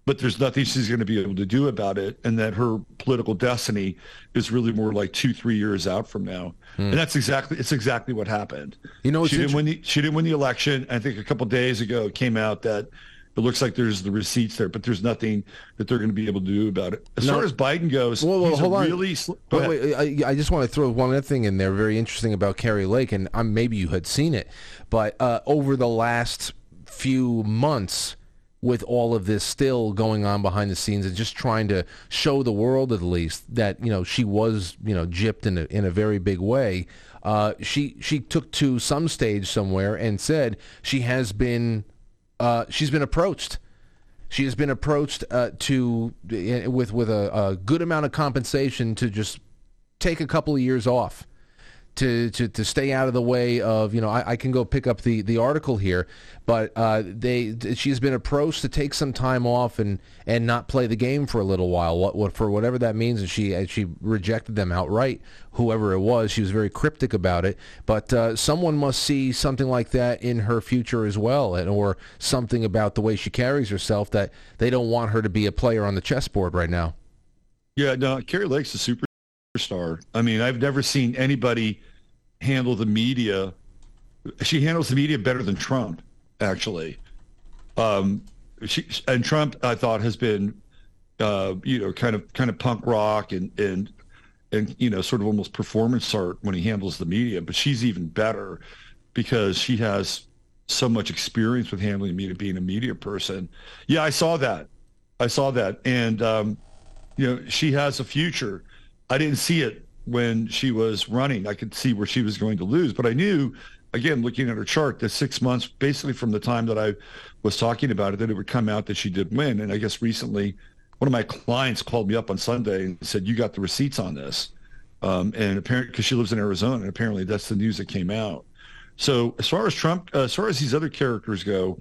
but there's nothing she's going to be able to do about it, and that her political destiny is really more like two, three years out from now. Hmm. And that's exactly it's exactly what happened. You know, she didn't win the she didn't win the election. I think a couple days ago it came out that it looks like there's the receipts there, but there's nothing that they're going to be able to do about it. As No. far as Biden goes, he's hold on. really Wait, wait, I, I just want to throw one other thing in there, very interesting about Kari Lake, and um, maybe you had seen it, but uh, over the last few months, with all of this still going on behind the scenes, and just trying to show the world at least that you know she was you know gypped in a, in a very big way. Uh, she she took to some stage somewhere and said she has been uh, she's been approached. She has been approached uh, to uh, with with a, a good amount of compensation to just take a couple of years off to, to, to stay out of the way of you know I, I can go pick up the, the article here, but uh, they she's been approached to take some time off and, and not play the game for a little while. What, what for whatever that means and she and she rejected them outright whoever it was. She was very cryptic about it. But uh, someone must see something like that in her future as well and or something about the way she carries herself that they don't want her to be a player on the chessboard right now. Yeah, no, Kari Lake's a superstar. I mean, I've never seen anybody handle the media. She handles the media better than Trump, actually. Um, she and Trump, I thought, has been, uh, you know, kind of kind of punk rock and and and you know, sort of almost performance art when he handles the media. But she's even better because she has so much experience with handling media, being a media person. Yeah, I saw that. I saw that, and um, you know, she has a future. I didn't see it when she was running. I could see where she was going to lose, but I knew, again, looking at her chart, that six months, basically from the time that I was talking about it, that it would come out that she did win. And I guess recently, one of my clients called me up on Sunday and said, "You got the receipts on this," um, and apparently, because she lives in Arizona, and apparently that's the news that came out. So as far as Trump, uh, as far as these other characters go,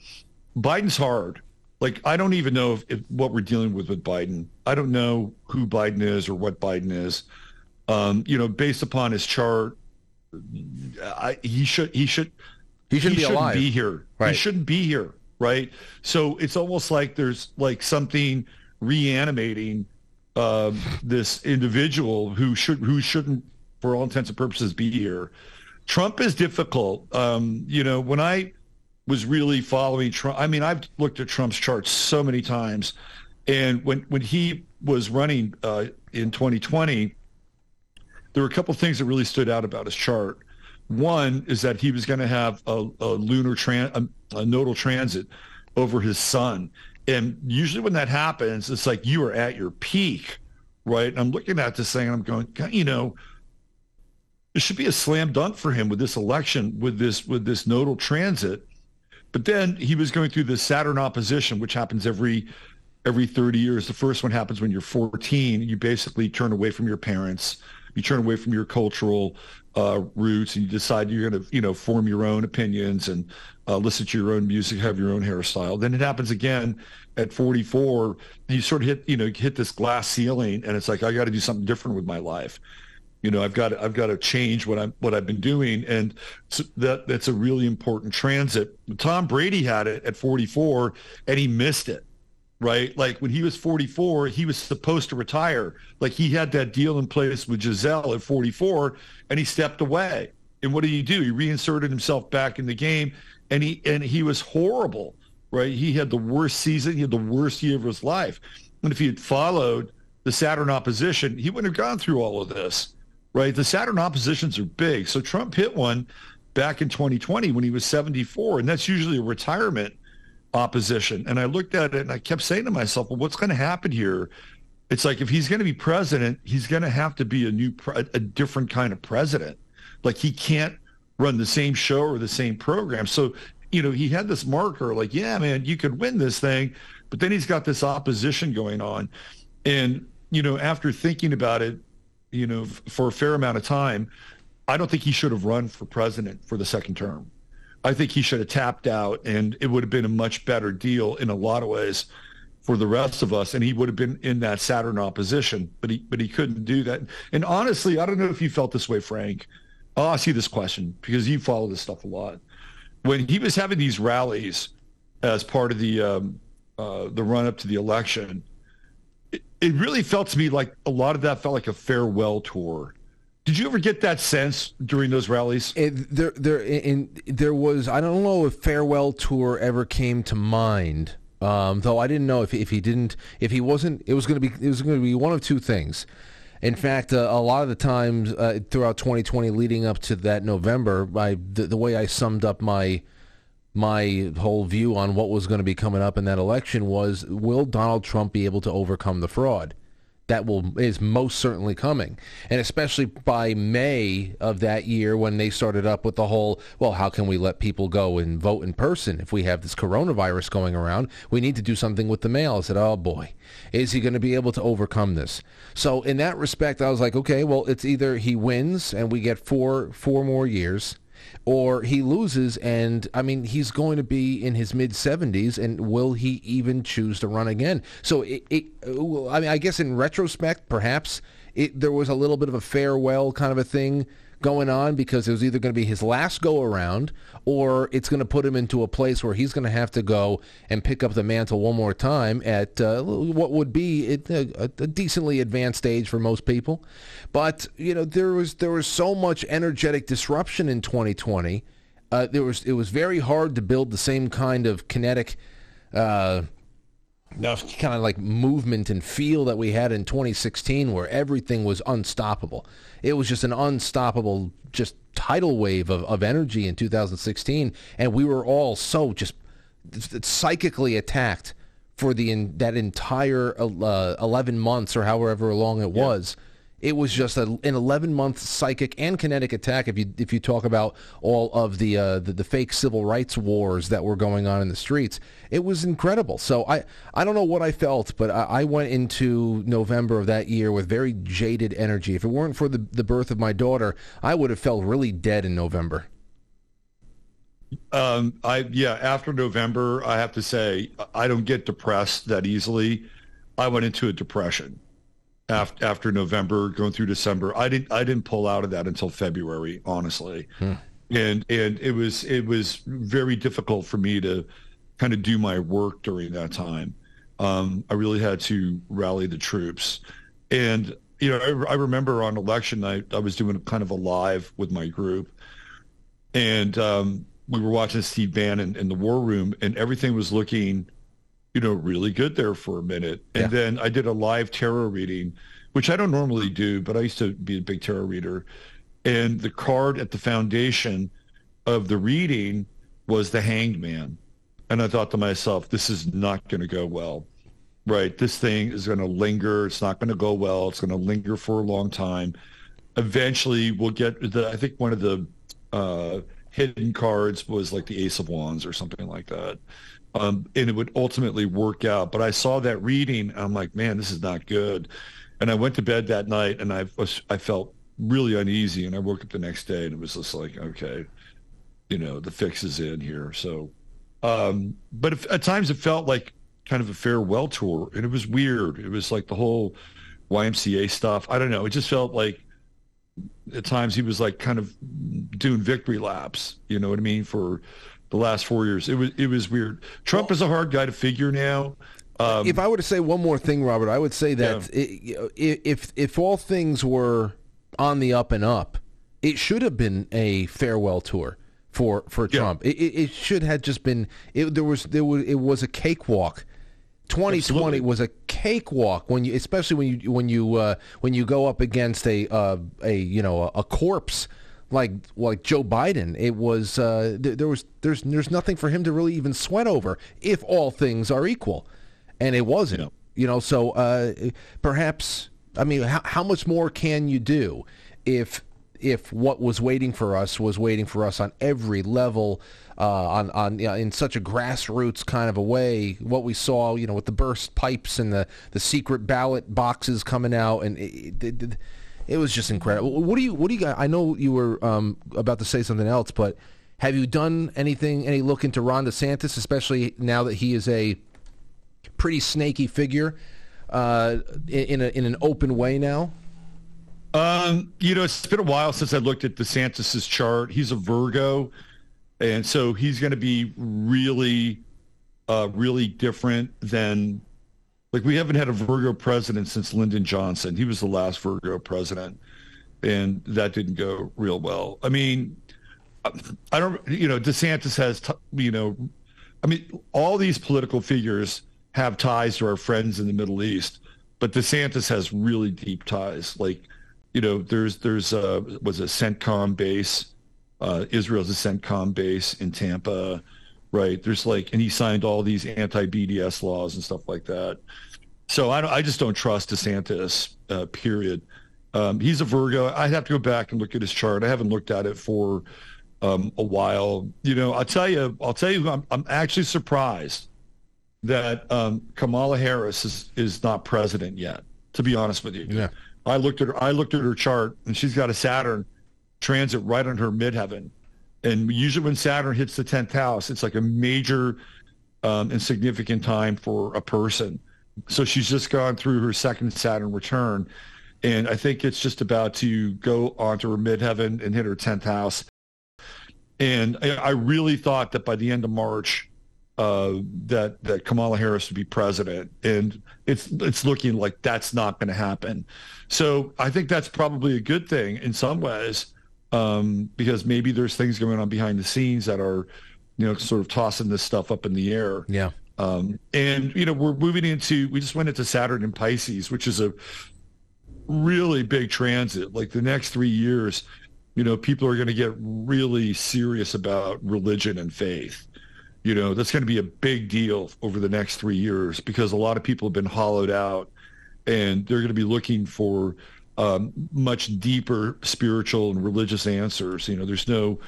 Biden's hard. Like I don't even know if, if what we're dealing with with Biden. I don't know who Biden is or what Biden is. Um, you know, based upon his chart, I, he should he should He shouldn't be shouldn't alive. be here. Right. He shouldn't be here. Right. So it's almost like there's like something reanimating um, this individual who should who shouldn't, for all intents and purposes, be here. Trump is difficult. Um, you know, when I was really following Trump, I mean, I've looked at Trump's charts so many times, and when when he was running uh, in 2020, there were a couple of things that really stood out about his chart. One is that he was going to have a, a lunar tran- a, a nodal transit over his sun, and usually when that happens, it's like you are at your peak, right? And I'm looking at this thing and I'm going, you know, it should be a slam dunk for him with this election, with this with this nodal transit. But then he was going through this Saturn opposition, which happens every every 30 years. The first one happens when you're 14. You basically turn away from your parents. You turn away from your cultural uh, roots, and you decide you're going to, you know, form your own opinions and uh, listen to your own music, have your own hairstyle. Then it happens again at 44. you sort of hit, you know, hit this glass ceiling, and it's like I got to do something different with my life you know i've got i've got to change what i'm what i've been doing. And so that that's a really important transit. Tom brady had it at 44 and he missed it right? Like when he was 44 he was supposed to retire. Like he had that deal in place with gisele at 44 and he stepped away. And what did he do? He reinserted himself back in the game and he and he was horrible right? He had the worst season. He had the worst year of his life. And if he had followed the saturn opposition he wouldn't have gone through all of this right? The Saturn oppositions are big. So Trump hit one back in 2020 when he was 74, and that's usually a retirement opposition. And I looked at it and I kept saying to myself, well, what's going to happen here? It's like if he's going to be president, he's going to have to be a new, a different kind of president. Like he can't run the same show or the same program. So, you know, he had this marker like, yeah, man, you could win this thing. But then he's got this opposition going on. And, you know, after thinking about it, you know, for a fair amount of time, I don't think he should have run for president for the second term. I think he should have tapped out, and it would have been a much better deal in a lot of ways for the rest of us, and he would have been in that Saturn opposition. But he but he couldn't do that. And honestly, I don't know if you felt this way, Frank. I'll ask you this question because you follow this stuff a lot. When he was having these rallies as part of the um, uh, the run up to the election, it really felt to me like a lot of that felt like a farewell tour. Did you ever get that sense during those rallies? It, there, there, in, there was. I don't know if farewell tour ever came to mind. Um, though I didn't know if if he didn't, if he wasn't, it was going to be, it was going to be one of two things. In fact, uh, a lot of the times uh, throughout 2020, leading up to that November, I, the, the way I summed up my my whole view on what was going to be coming up in that election was will Donald Trump be able to overcome the fraud? That will is most certainly coming, and especially by May of that year when they started up with the whole, well, how can we let people go and vote in person if we have this coronavirus going around? We need to do something with the mail. I said, oh boy, is he going to be able to overcome this? So in that respect, I was like, okay, well, it's either he wins and we get four four more years, or he loses and I mean he's going to be in his mid 70s and will he even choose to run again? So it, it I mean I guess in retrospect perhaps it, there was a little bit of a farewell kind of a thing going on because it was either going to be his last go around or it's going to put him into a place where he's going to have to go and pick up the mantle one more time at uh, what would be a, a, decently advanced age for most people. But you know there was there was so much energetic disruption in 2020. Uh, there was it was very hard to build the same kind of kinetic. Uh, kind of like movement and feel that we had in 2016 where everything was unstoppable. It was just an unstoppable just tidal wave of, of energy in 2016 and we were all so just psychically attacked for the in, that entire uh, 11 months or however long it yeah. was it was just a, an 11 month psychic and kinetic attack. If you if you talk about all of the, uh, the, the fake civil rights wars that were going on in the streets, it was incredible. So I I don't know what I felt, but I, I went into November of that year with very jaded energy. If it weren't for the the birth of my daughter, I would have felt really dead in November. Um, I yeah. After November, I have to say I don't get depressed that easily. I went into a depression after, after November, going through December. I didn't I didn't pull out of that until February, honestly. Hmm. And and it was it was very difficult for me to kind of do my work during that time. Um, I really had to rally the troops. And you know, I, I remember on election night, I was doing kind of a live with my group, and um, we were watching Steve Bannon in the war room, and everything was looking you know, really good there for a minute. And yeah. then I did a live tarot reading, which I don't normally do, but I used to be a big tarot reader. and the card at the foundation of the reading was the hanged man. And I thought to myself, this is not going to go well. Right. This thing is going to linger. It's not going to go well. It's going to linger for a long time. Eventually, we'll get the, I think one of the uh, hidden cards was like the Ace of Wands or something like that. Um, and it would ultimately work out. But I saw that reading. I'm like, man, this is not good. And I went to bed that night and I was, I felt really uneasy. And I woke up the next day and it was just like, okay, you know, the fix is in here. So, um, but if, at times it felt like kind of a farewell tour and it was weird. It was like the whole YMCA stuff. I don't know. It just felt like at times he was like kind of doing victory laps, you know what I mean? For the last four years, it was, it was weird. Trump is a hard guy to figure now. Um, if I were to say one more thing, Robert, I would say that yeah. it, if if all things were on the up and up, it should have been a farewell tour for for Trump. Yeah. It, it, should have just been. It, there was there was it was a cakewalk. 2020 Absolutely. was a cakewalk when you, especially when you when you uh, when you go up against a uh, a you know a, a, corpse like like Joe Biden. It was uh, th- there was there's there's nothing for him to really even sweat over if all things are equal, and it wasn't. Yeah. You know, so uh, perhaps I mean, how, how much more can you do if if what was waiting for us was waiting for us on every level, uh, on on you know, in such a grassroots kind of a way. What we saw, you know, with the burst pipes and the the secret ballot boxes coming out, and it, it, it, it was just incredible. What do you what do you got? I know you were um, about to say something else, but have you done anything? Any look into Ron DeSantis, especially now that he is a pretty snaky figure uh, in, a, in an open way now? Um, you know, it's been a while since I looked at DeSantis's chart. He's a Virgo, and so he's going to be really, uh, really different than like we haven't had a Virgo president since Lyndon Johnson. He was the last Virgo president, and that didn't go real well. I mean, I don't, you know, DeSantis has, t- you know, I mean, all these political figures have ties to our friends in the Middle East, but DeSantis has really deep ties. Like you know, there's there's a was a CENTCOM base. Uh, Israel's a CENTCOM base in Tampa, right? There's like, and he signed all these anti-BDS laws and stuff like that. So I, I just don't trust DeSantis. Uh, period. Um, he's a Virgo. I'd have to go back and look at his chart. I haven't looked at it for um, a while. You know, I'll tell you. I'll tell you. I'm, I'm actually surprised that um, Kamala Harris is is not president yet. To be honest with you, yeah. I looked at her. I looked at her chart, and she's got a Saturn transit right on her midheaven. And usually, when Saturn hits the tenth house, it's like a major um, and significant time for a person. So she's just gone through her second Saturn return, and I think it's just about to go onto her midheaven and hit her tenth house. And I, I really thought that by the end of March, uh, that that Kamala Harris would be president, and it's it's looking like that's not going to happen. So I think that's probably a good thing in some ways, um, because maybe there's things going on behind the scenes that are, you know, sort of tossing this stuff up in the air. Yeah. Um, and you know, we're moving into we just went into Saturn in Pisces, which is a really big transit. Like the next three years, you know, people are going to get really serious about religion and faith you know, that's going to be a big deal over the next three years because a lot of people have been hollowed out and they're going to be looking for um, much deeper spiritual and religious answers. You know, there's no,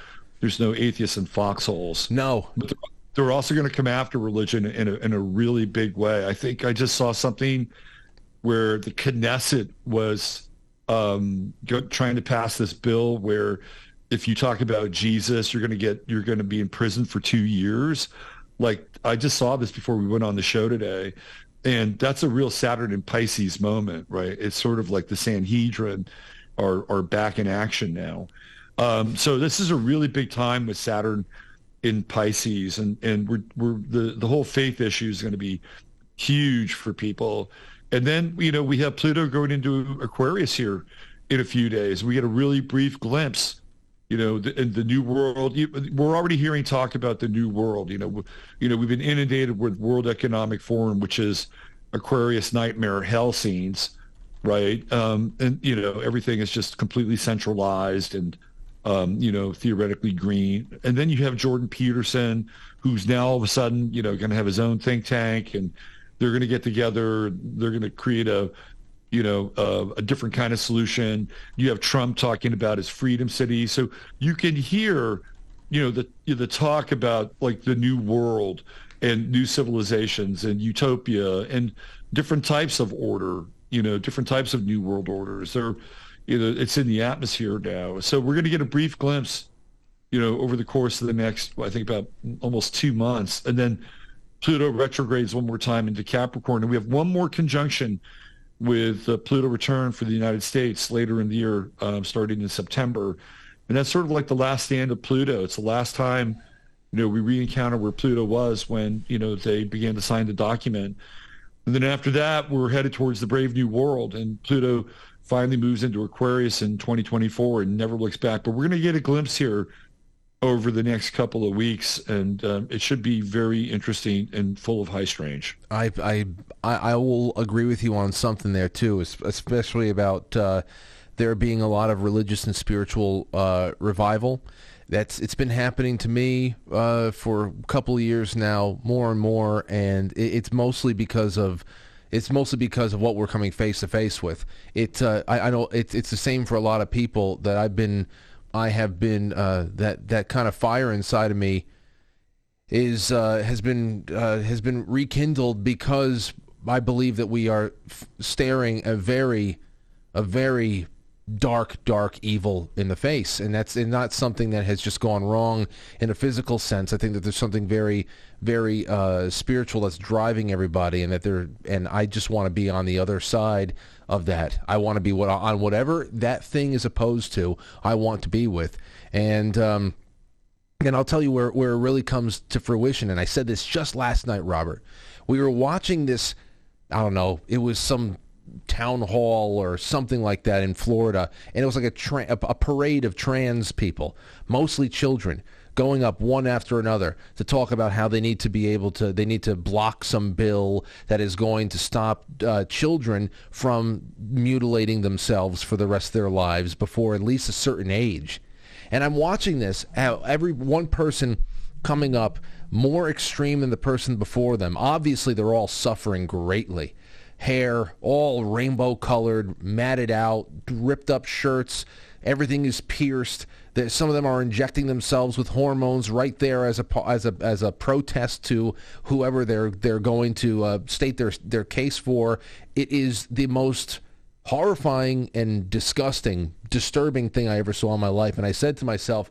there's no atheists in foxholes. No. But they're, they're also going to come after religion in a, in a really big way. I think I just saw something where the Knesset was um, trying to pass this bill where if you talk about Jesus, you're going to get you're going to be in prison for two years. Like I just saw this before we went on the show today, and that's a real Saturn and Pisces moment, right? It's sort of like the Sanhedrin are are back in action now. Um, so this is a really big time with Saturn in Pisces, and and we're we're the the whole faith issue is going to be huge for people. And then you know we have Pluto going into Aquarius here in a few days. We get a really brief glimpse you know, the, the new world. We're already hearing talk about the new world. You know, you know, we've been inundated with World Economic Forum, which is Aquarius nightmare hell scenes. right? Um, and you know everything is just completely centralized and um, you know theoretically green. And then you have Jordan Peterson, who's now all of a sudden you know going to have his own think tank, and they're going to get together. They're going to create a you know uh, a different kind of solution. You have Trump talking about his freedom city, so you can hear you know the the talk about like the new world and new civilizations and utopia and different types of order you know different types of new world orders. They're you know it's in the atmosphere now. So we're going to get a brief glimpse you know over the course of the next i think about almost two months. And then pluto retrogrades one more time into capricorn. And we have one more conjunction with uh, pluto return for the united states later in the year um, starting in september. And that's sort of like the last stand of pluto. It's the last time you know we re-encounter where pluto was when you know they began to sign the document. And then after that, we're headed towards the brave new world, and Pluto finally moves into Aquarius in 2024 and never looks back. But we're going to get a glimpse here over the next couple of weeks, and um, it should be very interesting and full of high strange. I, I I will agree with you on something there too, especially about uh, there being a lot of religious and spiritual uh, revival that's it's been happening to me uh, for a couple of years now, more and more, and it, it's mostly because of it's mostly because of what we're coming face to face with. It uh, I, I, know it's it's the same for a lot of people that I've been I have been uh, that that kind of fire inside of me is uh, has been uh, has been rekindled because I believe that we are f- staring a very a very dark, dark evil in the face, and that's and not something that has just gone wrong in a physical sense. I think that there's something very, very uh, spiritual that's driving everybody, and that they're and I just want to be on the other side of that. I want to be what on whatever that thing is opposed to. I want to be with, and. Um, and I'll tell you where, where it really comes to fruition. And I said this just last night, Robert. We were watching this, I don't know, it was some town hall or something like that in Florida, and it was like a, tra- a parade of trans people, mostly children, going up one after another to talk about how they need to be able to they need to block some bill that is going to stop uh, children from mutilating themselves for the rest of their lives before at least a certain age. And I'm watching this how every one person coming up more extreme than the person before them. Obviously, they're all suffering greatly hair, all rainbow colored, matted out, ripped up shirts. Everything is pierced. Some of them are injecting themselves with hormones right there as a as a as a protest to whoever they're they're going to uh, state their their case for. It is the most horrifying and disgusting, disturbing thing I ever saw in my life. And I said to myself,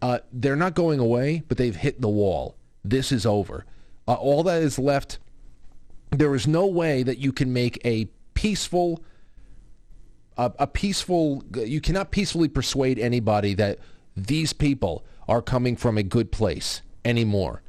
uh, they're not going away, but they've hit the wall. This is over. Uh, all that is left there is no way that you can make a peaceful a, a, peaceful you cannot peacefully persuade anybody that these people are coming from a good place anymore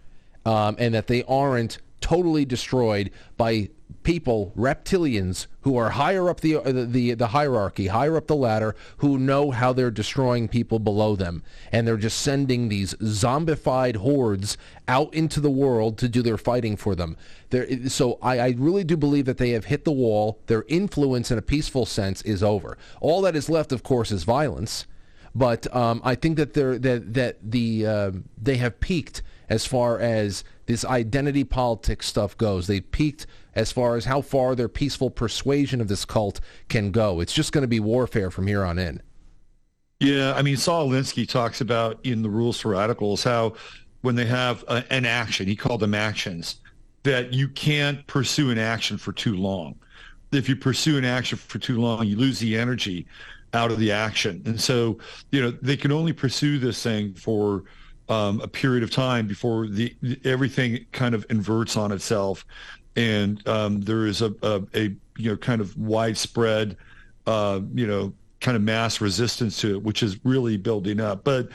um, and that they aren't totally destroyed by people, reptilians, who are higher up the, the, the hierarchy, higher up the ladder, who know how they're destroying people below them. And they're just sending these zombified hordes out into the world to do their fighting for them. They're, so I, I really do believe that they have hit the wall. Their influence in a peaceful sense is over. All that is left, of course, is violence. But um, I think that they're that that the uh, they have peaked as far as this identity politics stuff goes. They peaked as far as how far their peaceful persuasion of this cult can go. It's just going to be warfare from here on in. Yeah, I mean, Saul Alinsky talks about in the Rules for Radicals how when they have a, an action, he called them actions, that you can't pursue an action for too long. If you pursue an action for too long, you lose the energy out of the action. And so, you know, they can only pursue this thing for um, a period of time before the, everything kind of inverts on itself, and um, there is a, a, a, you know kind of widespread uh, you know kind of mass resistance to it, which is really building up. But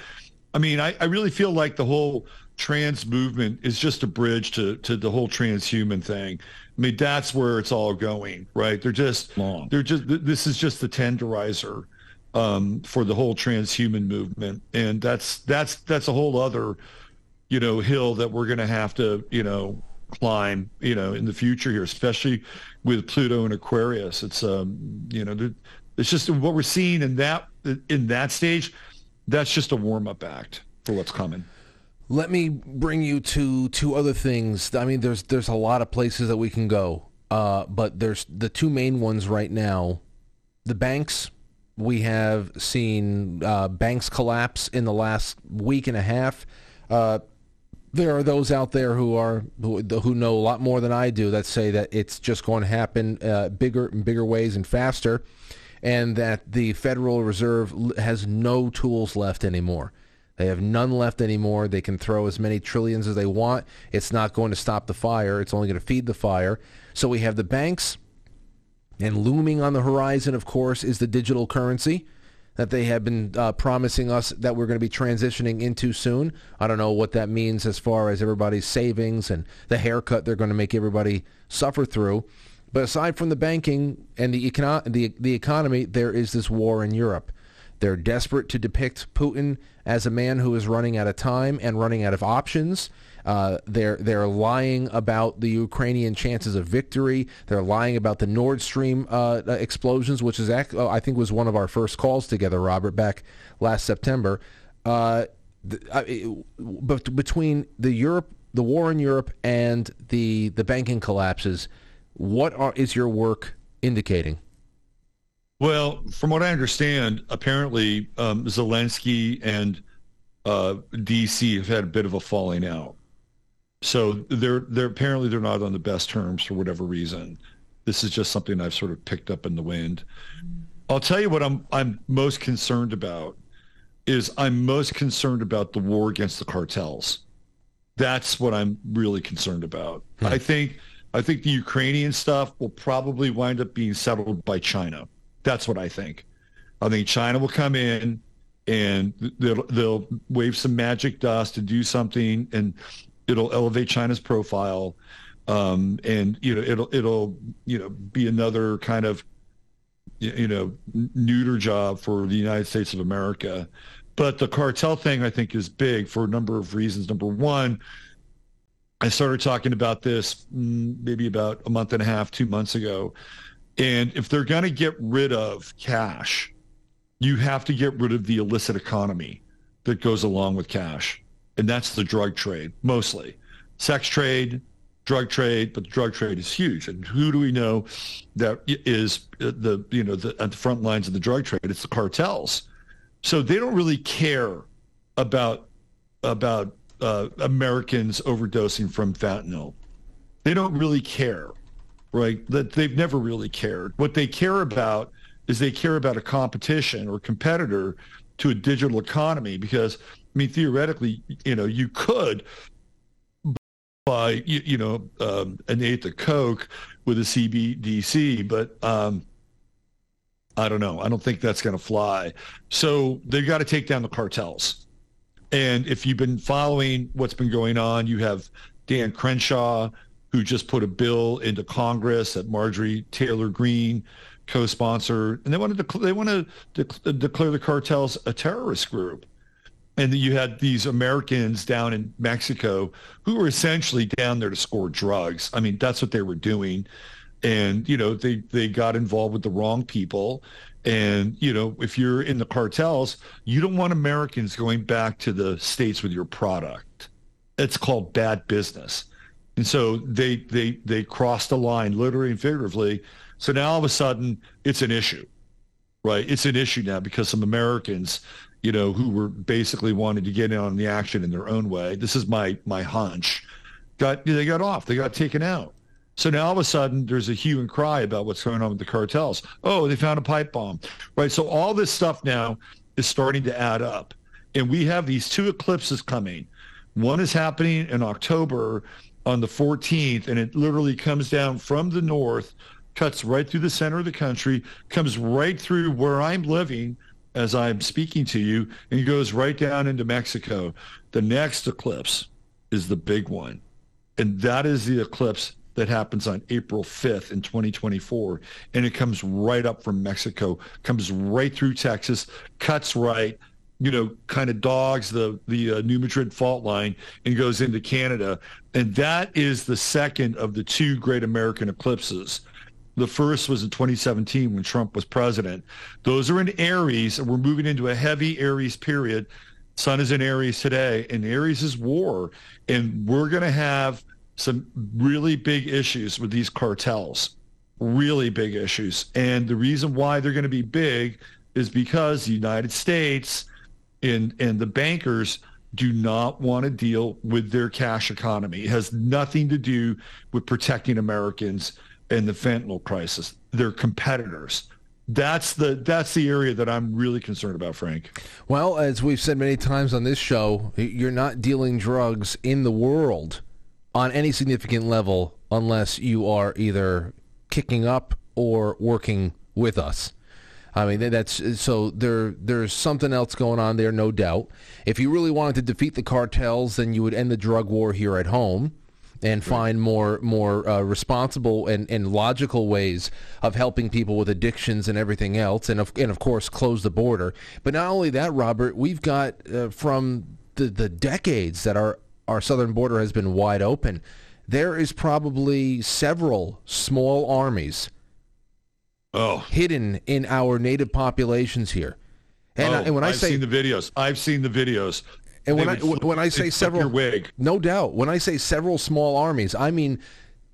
I mean, I, I really feel like the whole trans movement is just a bridge to to the whole transhuman thing. I mean, that's where it's all going, right? They're just Long. they're just this is just the tenderizer um, for the whole transhuman movement, and that's that's that's a whole other, you know, hill that we're going to have to, you know, climb, you know, in the future here, especially with Pluto and Aquarius. It's um, you know, it's just what we're seeing in that in that stage. That's just a warm up act for what's coming. Let me bring you to two other things. I mean, there's there's a lot of places that we can go, uh, but there's the two main ones right now. The banks. We have seen uh, banks collapse in the last week and a half. Uh, there are those out there who are who, who, know a lot more than I do that say that it's just going to happen uh, bigger and bigger ways and faster, and that the Federal Reserve has no tools left anymore. They have none left anymore. They can throw as many trillions as they want. It's not going to stop the fire. It's only going to feed the fire. So we have the banks, and looming on the horizon, of course, is the digital currency that they have been uh, promising us that we're going to be transitioning into soon. I don't know what that means as far as everybody's savings and the haircut they're going to make everybody suffer through. But aside from the banking and the, econo- the, the economy, there is this war in Europe. They're desperate to depict Putin as a man who is running out of time and running out of options. Uh, they're they're lying about the Ukrainian chances of victory. They're lying about the Nord Stream uh, explosions, which is act- oh, I think was one of our first calls together, Robert, back last September. Uh, but between the Europe, the war in Europe, and the the banking collapses, what are, is your work indicating? Well, from what I understand, apparently um, Zelensky and uh, DC have had a bit of a falling out. So they're they're apparently they're not on the best terms for whatever reason. This is just something I've sort of picked up in the wind. I'll tell you what I'm I'm most concerned about is I'm most concerned about the war against the cartels. That's what I'm really concerned about. Hmm. I think I think the Ukrainian stuff will probably wind up being settled by China. That's what I think. I think China will come in and they'll, they'll wave some magic dust to do something, and it'll elevate China's profile, um, and you know it'll it'll you know be another kind of you know neuter job for the United States of America. But the cartel thing, I think, is big for a number of reasons. Number one, I started talking about this mm, maybe about a month and a half, two months ago. And if they're going to get rid of cash, you have to get rid of the illicit economy that goes along with cash. And that's the drug trade, mostly. Sex trade, drug trade, but the drug trade is huge. And who do we know that is the, you know, the, at the front lines of the drug trade? It's the cartels. So they don't really care about, about uh, Americans overdosing from fentanyl. They don't really care right? That they've never really cared. What they care about is they care about a competition or competitor to a digital economy because I mean theoretically, you know, you could buy you, you know um, an eighth of Coke with a CBDC, but um, I don't know. I don't think that's going to fly. So they've got to take down the cartels. And if you've been following what's been going on, you have Dan Crenshaw, who just put a bill into Congress that Marjorie Taylor Greene co-sponsored, and they wanted to they want to de- declare the cartels a terrorist group. And you had these Americans down in Mexico who were essentially down there to score drugs. I mean, that's what they were doing. And, you know, they, they got involved with the wrong people. And, you know, if you're in the cartels, you don't want Americans going back to the States with your product. It's called bad business. And so they they they crossed the line, literally and figuratively. So now all of a sudden it's an issue, right? It's an issue now because some Americans, you know, who were basically wanting to get in on the action in their own way. This is my my hunch. Got they got off. They got taken out. So now all of a sudden there's a hue and cry about what's going on with the cartels. Oh, they found a pipe bomb, right? So all this stuff now is starting to add up, and we have these two eclipses coming. One is happening in October on the 14th, and it literally comes down from the north, cuts right through the center of the country, comes right through where I'm living as I'm speaking to you, and goes right down into Mexico. The next eclipse is the big one, and that is the eclipse that happens on April 5th in 2024. And it comes right up from Mexico, comes right through Texas, cuts right, you know, kind of dogs the the uh, New Madrid fault line and goes into Canada, and that is the second of the two great American eclipses. The first was in 2017 when Trump was president. Those are in Aries, and we're moving into a heavy Aries period. Sun is in Aries today, and Aries is war, and we're going to have some really big issues with these cartels, really big issues. And the reason why they're going to be big is because the United States and and the bankers do not want to deal with their cash economy. It has nothing to do with protecting Americans and the fentanyl crisis. They're competitors. That's the that's the area that I'm really concerned about, Frank. Well, as we've said many times on this show, you're not dealing drugs in the world on any significant level unless you are either kicking up or working with us. I mean, that's so there. There's something else going on there, no doubt. If you really wanted to defeat the cartels, then you would end the drug war here at home and find more more uh, responsible and, and logical ways of helping people with addictions and everything else, and of and of course close the border. But not only that, Robert, we've got uh, from the the decades that our our southern border has been wide open. There is probably several small armies oh. hidden in our native populations here. And, oh, I, and when I I've say seen the videos, I've seen the videos. And when I when I say several, no doubt, when I say several small armies, I mean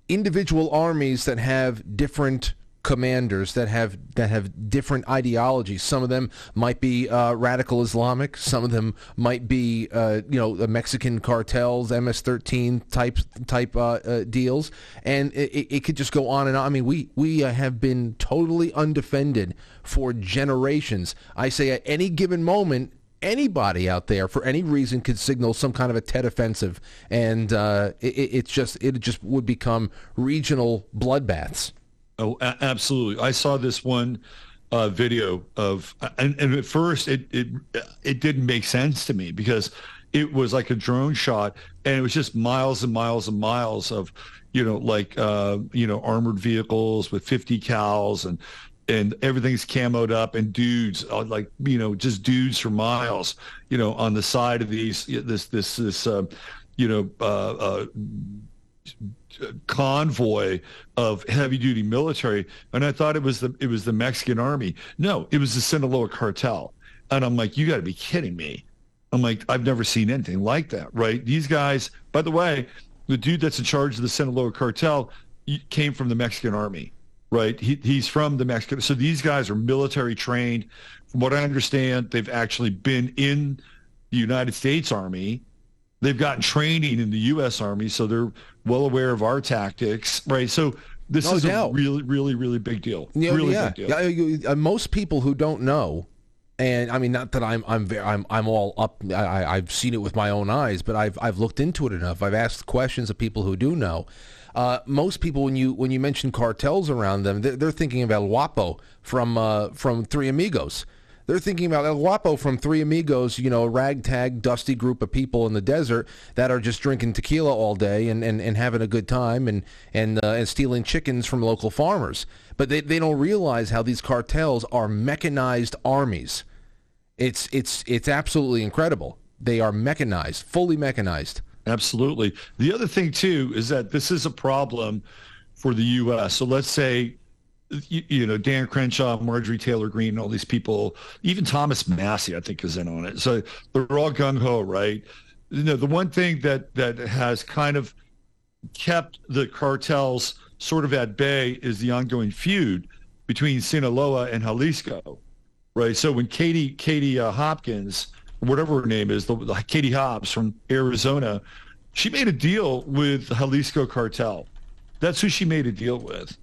individual armies that have different commanders that have that have different ideologies. Some of them might be uh, radical Islamic. Some of them might be uh, you know the Mexican cartels, MS-13 type type uh, uh, deals, and it, it, could just go on and on. I mean, we we uh, have been totally undefended for generations. I say at any given moment anybody out there for any reason could signal some kind of a Tet offensive, and uh, it, it, just it just would become regional bloodbaths. Oh, a- absolutely. I saw this one uh, video of, and, and at first it, it it didn't make sense to me because it was like a drone shot, and it was just miles and miles and miles of, you know, like uh, you know armored vehicles with 50 cals and and everything's camoed up and dudes uh, like you know just dudes for miles you know on the side of these this this this uh, you know uh, uh convoy of heavy duty military and I thought it was the it was the Mexican army. No, it was the Sinaloa cartel. And I'm like, you got to be kidding me. I'm like, I've never seen anything like that, right? These guys, by the way, the dude that's in charge of the Sinaloa cartel came from the Mexican army, right? He, he's from the Mexican. So these guys are military trained. From what I understand, they've actually been in the United States Army. They've gotten training in the U.S. Army, so they're well aware of our tactics, right? So this no is doubt. a really, really, really big deal. Yeah, really yeah. big deal. Yeah, uh, most people who don't know, and I mean, not that I'm, I'm, very, I'm, I'm all up. I, I've seen it with my own eyes, but I've, I've looked into it enough. I've asked questions of people who do know. Uh, most people, when you when you mention cartels around them, they're, they're thinking of El Guapo from uh, from Three Amigos. They're thinking about El Guapo from Three Amigos, you know, a ragtag, dusty group of people in the desert that are just drinking tequila all day and, and, and having a good time and and uh, and stealing chickens from local farmers. But they, they don't realize how these cartels are mechanized armies. It's it's it's absolutely incredible. They are mechanized, fully mechanized. Absolutely. The other thing too is that this is a problem for the U.S. So let's say you, you, know, Dan Crenshaw, Marjorie Taylor Greene, all these people, even Thomas Massie, I think, is in on it. So they're all gung ho, right? You know, the one thing that that has kind of kept the cartels sort of at bay is the ongoing feud between Sinaloa and Jalisco, right? So when Katie Katie uh, Hopkins, whatever her name is, the, Katie Hobbs from Arizona, she made a deal with the Jalisco cartel. That's who she made a deal with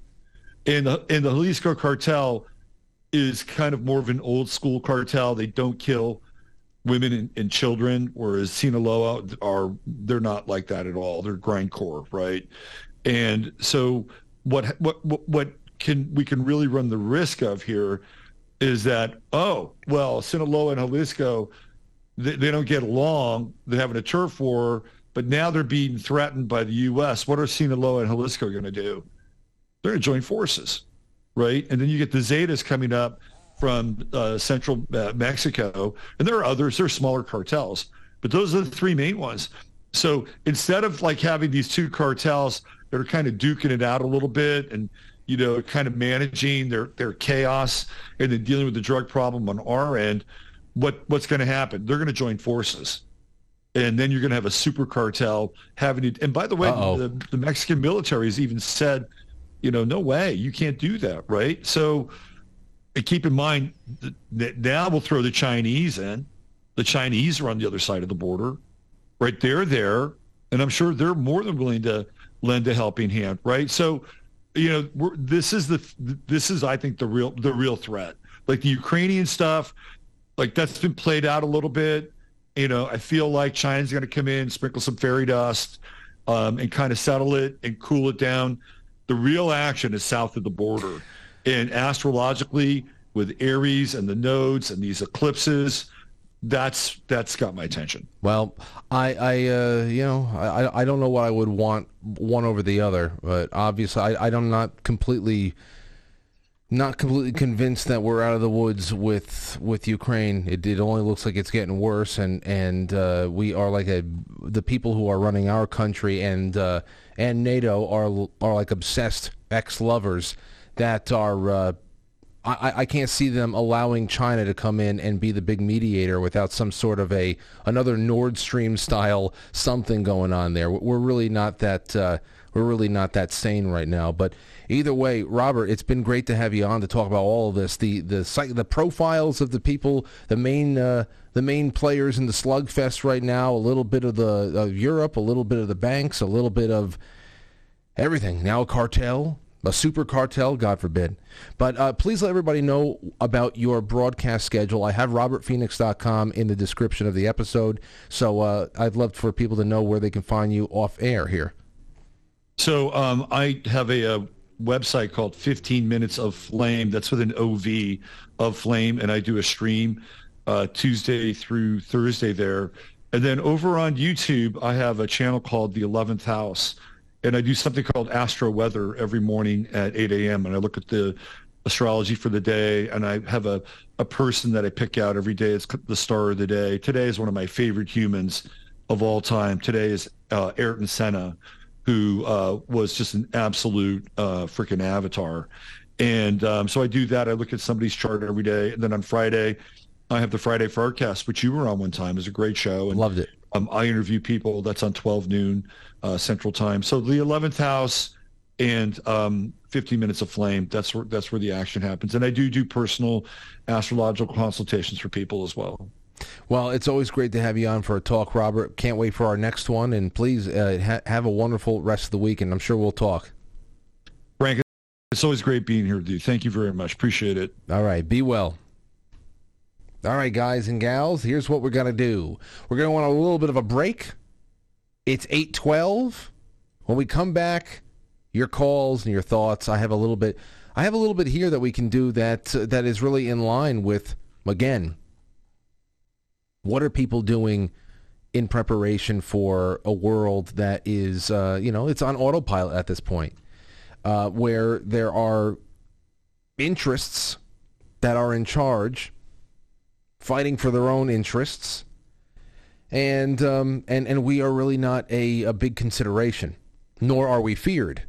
and the and the Jalisco cartel is kind of more of an old school cartel. They don't kill women and, and, children, whereas Sinaloa are they're not like that at all. They're grindcore, right? And so what what what can we can really run the risk of here is that oh well Sinaloa and Jalisco they, they don't get along. They're having a turf war, but now they're being threatened by the U.S. What are Sinaloa and Jalisco going to do? they're going to join forces, right? And then you get the Zetas coming up from uh, central uh, Mexico, and there are others. There are smaller cartels, but those are the three main ones. So instead of like having these two cartels that are kind of duking it out a little bit and you know kind of managing their their chaos and then dealing with the drug problem on our end, what what's going to happen? They're going to join forces. And then you're going to have a super cartel having to. And by the way, the, the Mexican military has even said, you know, no way, you can't do that, right? So keep in mind that now we'll throw the Chinese in. The Chinese are on the other side of the border, right? They're there, and I'm sure they're more than willing to lend a helping hand, right? So, you know, this is the this is I think the real the real threat. Like the Ukrainian stuff, like that's been played out a little bit. You know, I feel like China's going to come in, sprinkle some fairy dust, um, and kind of settle it and cool it down. The real action is south of the border and astrologically with Aries and the nodes and these eclipses, that's that's got my attention. Well, I, I uh, you know, I, I don't know what I would want one over the other, but obviously, I, I'm not completely, not completely convinced that we're out of the woods with with Ukraine. It, it only looks like it's getting worse, and and uh, we are like a the people who are running our country and uh, and NATO are are like obsessed ex lovers that are. Uh, I, I can't see them allowing China to come in and be the big mediator without some sort of a another Nord Stream style something going on there. We're really not that uh, we're really not that sane right now. But either way, Robert, it's been great to have you on to talk about all of this. The the the profiles of the people, the main uh, the main players in the slugfest right now. A little bit of the of Europe, a little bit of the banks, a little bit of everything. Now a cartel, a super cartel, God forbid. But uh, please let everybody know about your broadcast schedule. I have robertphoenix.com in the description of the episode, so uh, I'd love for people to know where they can find you off air here. So um, I have a, a, website called 15 Minutes of Flame. That's with an OV of Flame, and I do a stream uh, Tuesday through Thursday there. And then over on YouTube, I have a channel called The 11th House and I do something called Astro Weather every morning at 8 a.m. And I look at the astrology for the day, and I have a, a person that I pick out every day. It's the star of the day. Today is one of my favorite humans of all time. Today is uh, Ayrton Senna, who uh, was just an absolute uh, freaking avatar. And um, so I do that. I look at somebody's chart every day. And then on Friday, I have the Friday Forecast, which you were on one time. It was a great show. And, Loved it. Um, I interview people. That's on 12 noon uh, Central Time. So the 11th house and um, 15 minutes of flame. That's where that's where the action happens. And I do do personal astrological consultations for people as well. Well, it's always great to have you on for a talk, Robert. Can't wait for our next one. And please uh, ha- have a wonderful rest of the week. And I'm sure we'll talk. Frank, it's always great being here with you. Thank you very much. Appreciate it. All right. Be well. All right, guys and gals, here's what we're going to do. We're going to want a little bit of a break. It's 812. When we come back, your calls and your thoughts, I have a little bit I have a little bit here that we can do that uh, that is really in line with again what are people doing in preparation for a world that is uh, you know it's on autopilot at this point uh, where there are interests that are in charge fighting for their own interests and um, and and we are really not a, a big consideration, nor are we feared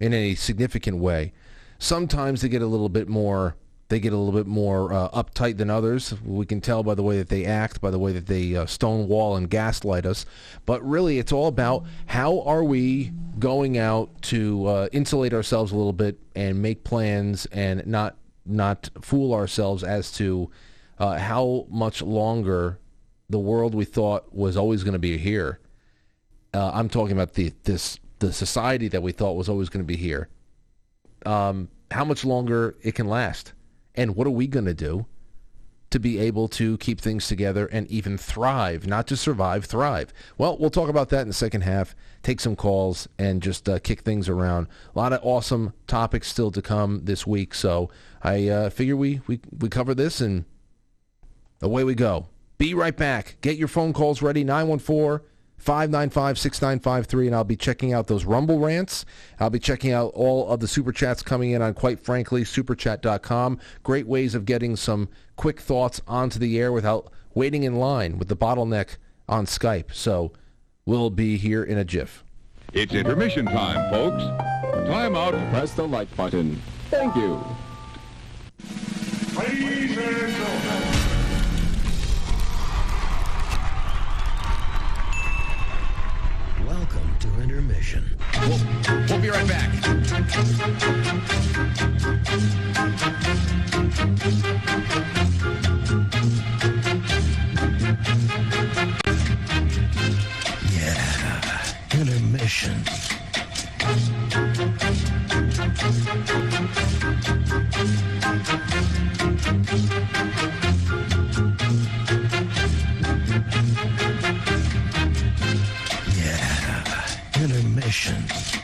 in any significant way. Sometimes they get a little bit more they get a little bit more uh, uptight than others. We can tell by the way that they act, by the way that they uh, stonewall and gaslight us. But really, it's all about how are we going out to uh, insulate ourselves a little bit and make plans and not not fool ourselves as to uh, how much longer the world we thought was always going to be here. Uh, I'm talking about the this the society that we thought was always going to be here. Um, how much longer it can last, and what are we going to do to be able to keep things together and even thrive, not to survive, thrive? Well, we'll talk about that in the second half. Take some calls and just uh, kick things around. A lot of awesome topics still to come this week, so I uh, figure we, we we cover this and away we go. Be right back. Get your phone calls ready, 914 595-6953 and I'll be checking out those Rumble rants. I'll be checking out all of the super chats coming in on quite frankly superchat.com. Great ways of getting some quick thoughts onto the air without waiting in line with the bottleneck on Skype. So we'll be here in a jiff. It's intermission time, folks. Time out. Press the like button. Thank you. Ladies and gentlemen. We'll, we'll be right back. Yeah, intermission. Sessions.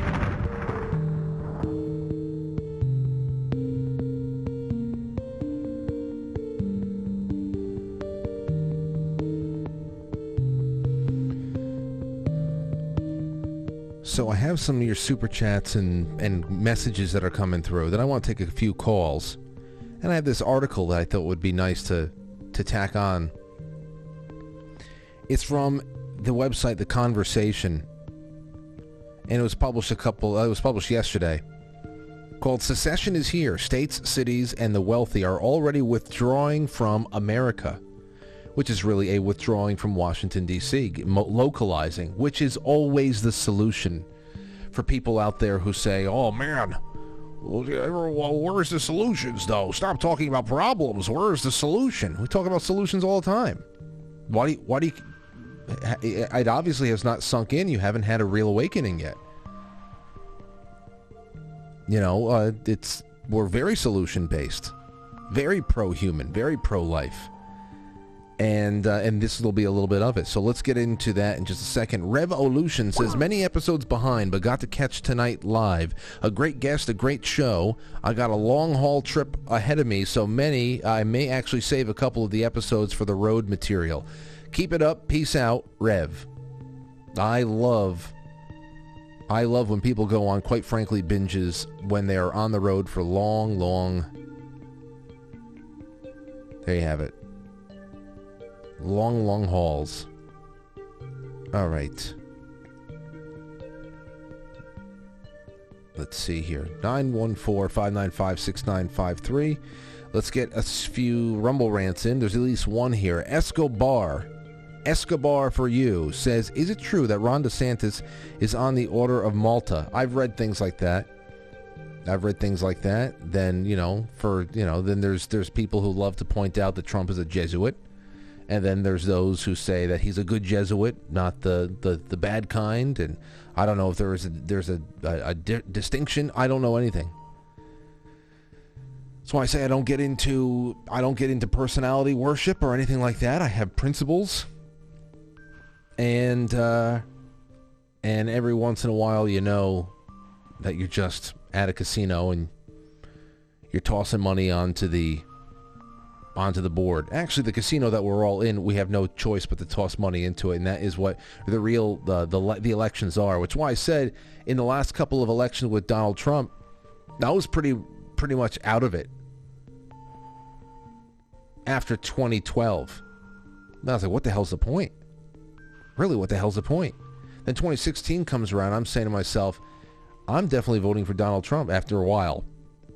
So I have some of your super chats and, and messages that are coming through. Then I want to take a few calls. And I have this article that I thought would be nice to, to tack on. It's from the website The Conversation. And it was published a couple, uh, it was published yesterday. Called Secession is Here. States, cities, and the wealthy are already withdrawing from America which is really a withdrawing from Washington, D.C., localizing, which is always the solution for people out there who say, oh man, where's the solutions though? Stop talking about problems. Where's the solution? We talk about solutions all the time. Why do you, why do you, it obviously has not sunk in. You haven't had a real awakening yet. You know, uh, it's, we're very solution based, very pro-human, very pro-life and uh, and this will be a little bit of it. So let's get into that in just a second. Revolution says many episodes behind, but got to catch tonight live. A great guest, a great show. I got a long haul trip ahead of me, so many I may actually save a couple of the episodes for the road material. Keep it up. Peace out, Rev. I love. I love when people go on, quite frankly, binges when they are on the road for long, long. There you have it long, long hauls. All right. Let's see here. 914-595-6953. Let's get a few Rumble rants in. There's at least one here. Escobar. Escobar for you says, is it true that Ron DeSantis is on the order of Malta? I've read things like that. I've read things like that. Then, you know, for, you know, then there's there's people who love to point out that Trump is a Jesuit. And then there's those who say that he's a good Jesuit, not the, the, the bad kind. And I don't know if there is a, there's a, a, a di- distinction. I don't know anything. That's why I say I don't get into I don't get into personality worship or anything like that. I have principles, and uh, and every once in a while, you know that you're just at a casino and you're tossing money onto the onto the board. Actually, the casino that we're all in, we have no choice but to toss money into it, and that is what the real the the, the elections are. Which why I said in the last couple of elections with Donald Trump, I was pretty pretty much out of it after 2012. And I was like, what the hell's the point? Really, what the hell's the point? Then 2016 comes around. I'm saying to myself, I'm definitely voting for Donald Trump after a while.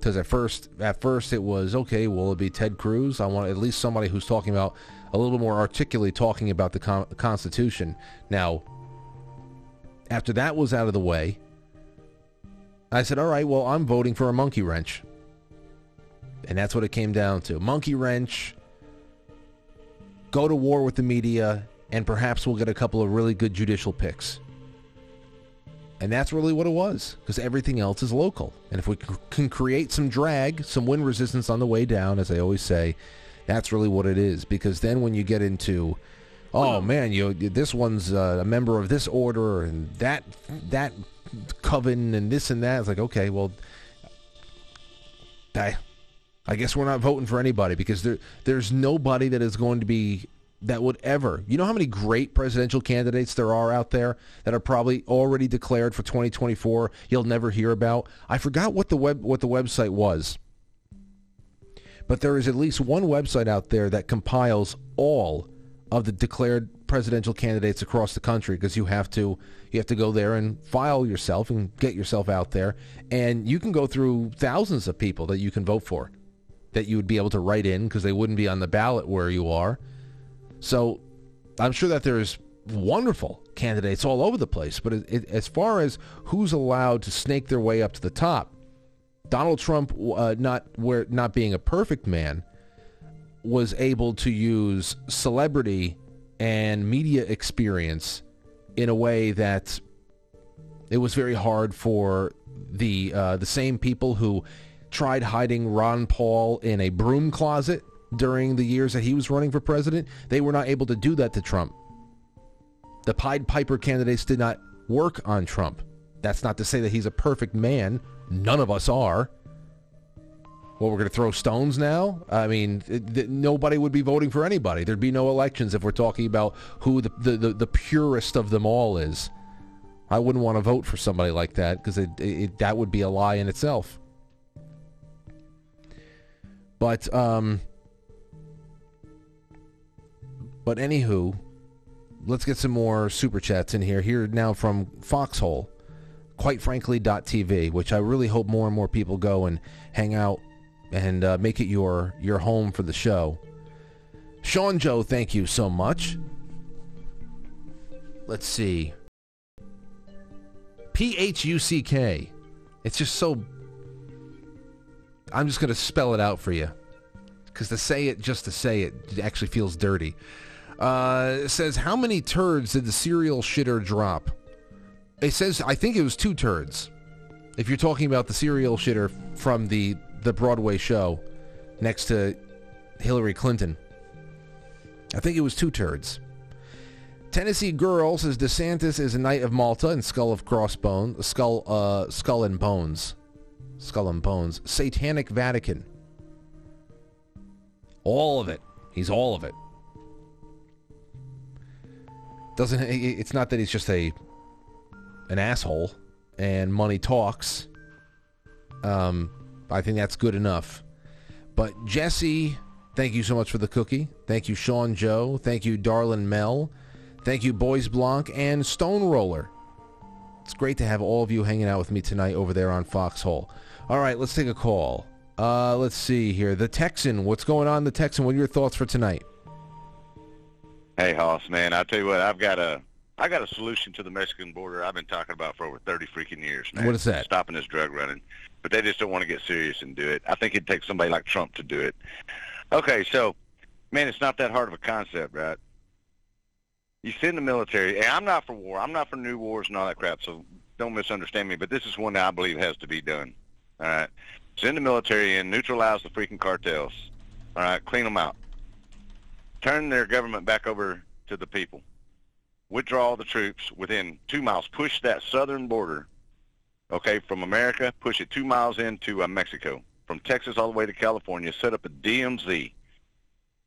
Because at first, at first it was okay. Will it be Ted Cruz? I want at least somebody who's talking about a little more articulately talking about the con- Constitution. Now, after that was out of the way, I said, all right, well, I'm voting for a monkey wrench. And that's what it came down to. Monkey wrench, go to war with the media, and perhaps we'll get a couple of really good judicial picks. And that's really what it was, because everything else is local. And if we c- can create some drag, some wind resistance on the way down, as I always say, that's really what it is. Because then when you get into, oh man, you this one's uh, a member of this order and that that coven and this and that, it's like okay, well, I, I guess we're not voting for anybody because there there's nobody that is going to be that would ever. You know how many great presidential candidates there are out there that are probably already declared for 2024 you'll never hear about? I forgot what the web what the website was. But there is at least one website out there that compiles all of the declared presidential candidates across the country because you have to you have to go there and file yourself and get yourself out there and you can go through thousands of people that you can vote for that you would be able to write in because they wouldn't be on the ballot where you are so I'm sure that there's wonderful candidates all over the place. But it, it, as far as who's allowed to snake their way up to the top, Donald Trump, uh, not where not being a perfect man, was able to use celebrity and media experience in a way that it was very hard for the uh, the same people who tried hiding Ron Paul in a broom closet during the years that he was running for president. They were not able to do that to Trump. The Pied Piper candidates did not work on Trump. That's not to say that he's a perfect man. None of us are. Well, we're going to throw stones now? I mean, th- nobody would be voting for anybody. There'd be no elections if we're talking about who the, the, the, the purest of them all is. I wouldn't want to vote for somebody like that because it, it, that would be a lie in itself. But um, but anywho, let's get some more super chats in here. Here now from Foxhole, quite frankly .tv, which I really hope more and more people go and hang out and uh, make it your your home for the show. Sean Joe, thank you so much. Let's see. P H U C K. It's just so. I'm just going to spell it out for you. Because to say it just to say it, it actually feels dirty. Uh, says, how many turds did the serial shitter drop? It says, I think it was two turds. If you're talking about the serial shitter from the, the Broadway show next to Hillary Clinton. I think it was two turds. Tennessee girl says DeSantis is a knight of Malta and skull of crossbones, skull, uh, skull and bones, skull and bones. Satanic Vatican. All of it. He's all of it. Doesn't it's not that he's just a an asshole and money talks. Um, I think that's good enough. But Jesse, thank you so much for the cookie. Thank you, Sean Joe. Thank you, Darlin Mel. Thank you, Boys Blanc and Stone Roller. It's great to have all of you hanging out with me tonight over there on Foxhole. All right, let's take a call. Uh, let's see here. The Texan, what's going on? The Texan, what are your thoughts for tonight? Hey, Hoss, man, I tell you what, I've got a, I got a solution to the Mexican border. I've been talking about for over thirty freaking years. Man. What is that? Stopping this drug running, but they just don't want to get serious and do it. I think it'd take somebody like Trump to do it. Okay, so, man, it's not that hard of a concept, right? You send the military, and I'm not for war. I'm not for new wars and all that crap. So don't misunderstand me. But this is one that I believe has to be done. All right, send the military in, neutralize the freaking cartels. All right, clean them out turn their government back over to the people, withdraw the troops within two miles, push that southern border, okay, from America, push it two miles into uh, Mexico, from Texas all the way to California, set up a DMZ,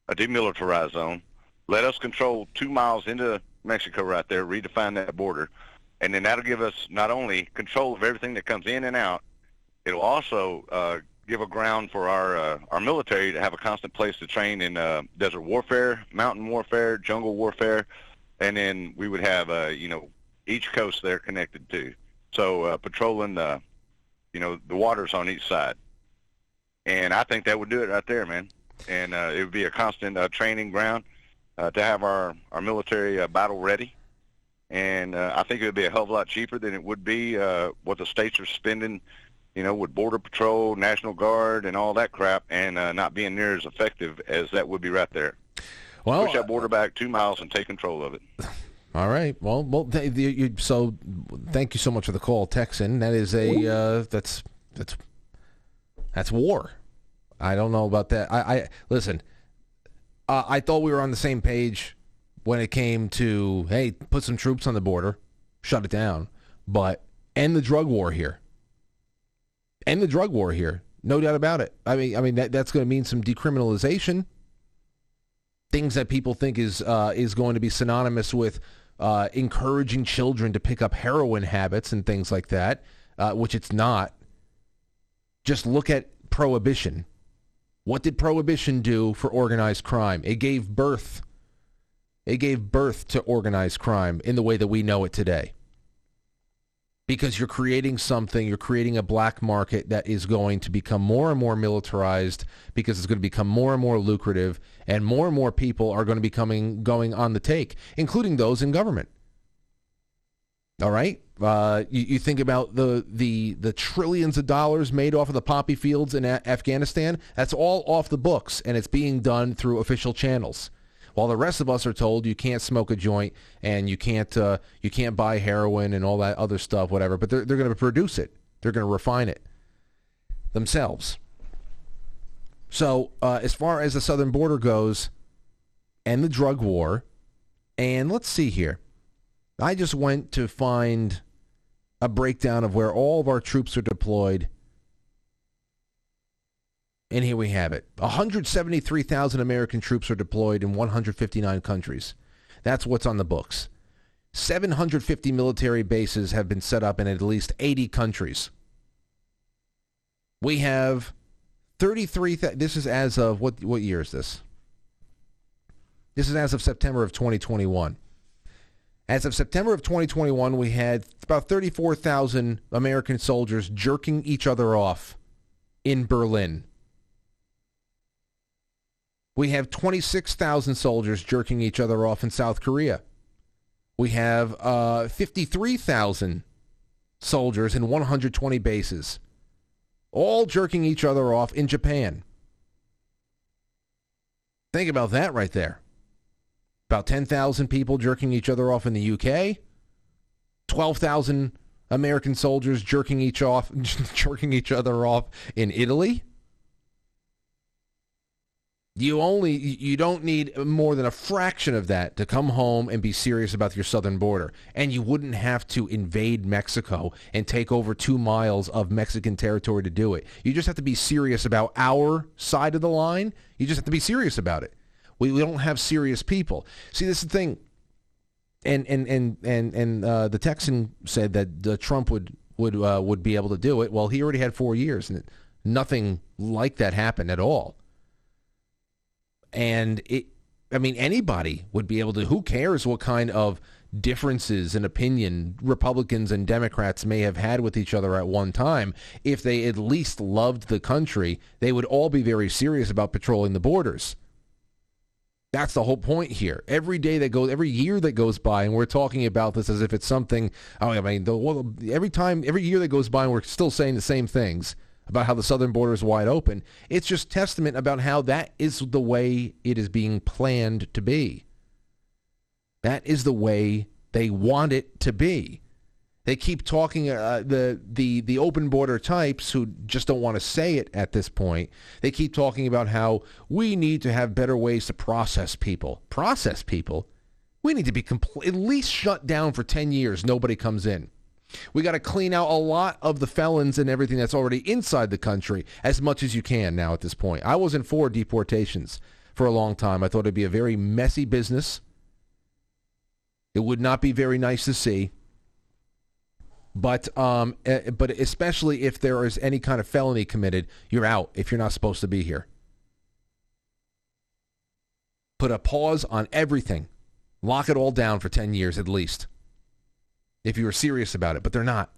a demilitarized zone. Let us control two miles into Mexico right there, redefine that border, and then that'll give us not only control of everything that comes in and out, it'll also uh, give a ground for our uh, our military to have a constant place to train in uh, desert warfare, mountain warfare, jungle warfare, and then we would have uh, you know each coast there connected to. So uh, patrolling the you know the waters on each side, and I think that would do it right there, man. And uh, it would be a constant uh, training ground uh, to have our our military uh, battle ready. And uh, I think it would be a hell of a lot cheaper than it would be uh, what the states are spending you know, with Border Patrol, National Guard, and all that crap, and uh, not being near as effective as that would be right there. Well, push that border back two miles and take control of it. All right. Well, well. Th- you, you, so, thank you so much for the call, Texan. That is a uh, that's that's that's war. I don't know about that. I, I listen. Uh, I thought we were on the same page when it came to hey, put some troops on the border, shut it down, but end the drug war here end the drug war here. No doubt about it. I mean, I mean that, that's going to mean some decriminalization. Things that people think is uh, is going to be synonymous with uh, encouraging children to pick up heroin habits and things like that, uh, which it's not. Just look at prohibition. What did prohibition do for organized crime? It gave birth. It gave birth to organized crime in the way that we know it today because you're creating something, you're creating a black market that is going to become more and more militarized because it's going to become more and more lucrative and more and more people are going to be coming going on the take, including those in government. All right? Uh, you, you, think about the, the, the trillions of dollars made off of the poppy fields in a- Afghanistan. That's all off the books, and it's being done through official channels while the rest of us are told you can't smoke a joint and you can't uh, you can't buy heroin and all that other stuff, whatever. But they're they're going to produce it. They're going to refine it themselves. So uh, as far as the southern border goes, and the drug war, and let's see here, I just went to find a breakdown of where all of our troops are deployed and here we have it. 173,000 American troops are deployed in 159 countries. That's what's on the books. 750 military bases have been set up in at least 80 countries. We have 33 th- this is as of what what year is this? This is as of September of 2021. As of September of 2021, we had about 34,000 American soldiers jerking each other off in Berlin. We have 26,000 soldiers jerking each other off in South Korea. We have uh, 53,000 soldiers in 120 bases, all jerking each other off in Japan. Think about that right there. About 10,000 people jerking each other off in the UK. 12,000 American soldiers jerking each off jerking each other off in Italy you only you don't need more than a fraction of that to come home and be serious about your southern border. And you wouldn't have to invade mexico and take over two miles of mexican territory to do it. You just have to be serious about our side of the line. You just have to be serious about it. We, we don't have serious people. See this is the thing. And and and and, and uh, the texan said that uh, trump would would uh, would be able to do it. Well he already had four years and nothing like that happened at all and it I mean anybody would be able to who cares what kind of differences in opinion Republicans and Democrats may have had with each other at one time if they at least loved the country they would all be very serious about patrolling the borders that's the whole point here. Every day that goes, every year that goes by, and we're talking about this as if it's something. Oh, I mean, the, every time, every year that goes by, and we're still saying the same things about how the southern border is wide open. It's just testament about how that is the way it is being planned to be. That is the way they want it to be. They keep talking uh, the the the open border types who just don't want to say it at this point. They keep talking about how we need to have better ways to process people. Process people. We need to be compl- at least shut down for 10 years. Nobody comes in. We got to clean out a lot of the felons and everything that's already inside the country as much as you can now at this point. I wasn't for deportations for a long time. I thought it'd be a very messy business. It would not be very nice to see. But um, eh, but especially if there is any kind of felony committed, you're out if you're not supposed to be here. Put a pause on everything. Lock it all down for 10 years at least. If you were serious about it, but they're not.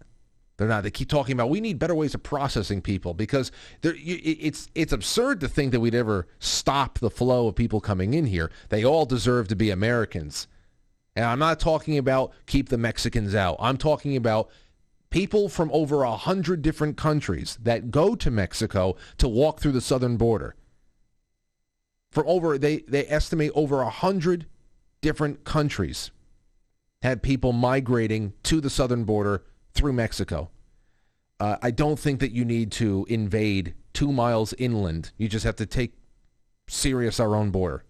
They're not. They keep talking about we need better ways of processing people because it's it's absurd to think that we'd ever stop the flow of people coming in here. They all deserve to be Americans. And I'm not talking about keep the Mexicans out. I'm talking about people from over a hundred different countries that go to Mexico to walk through the southern border. From over they, they estimate over a hundred different countries had people migrating to the southern border through Mexico. Uh, I don't think that you need to invade two miles inland. You just have to take serious our own border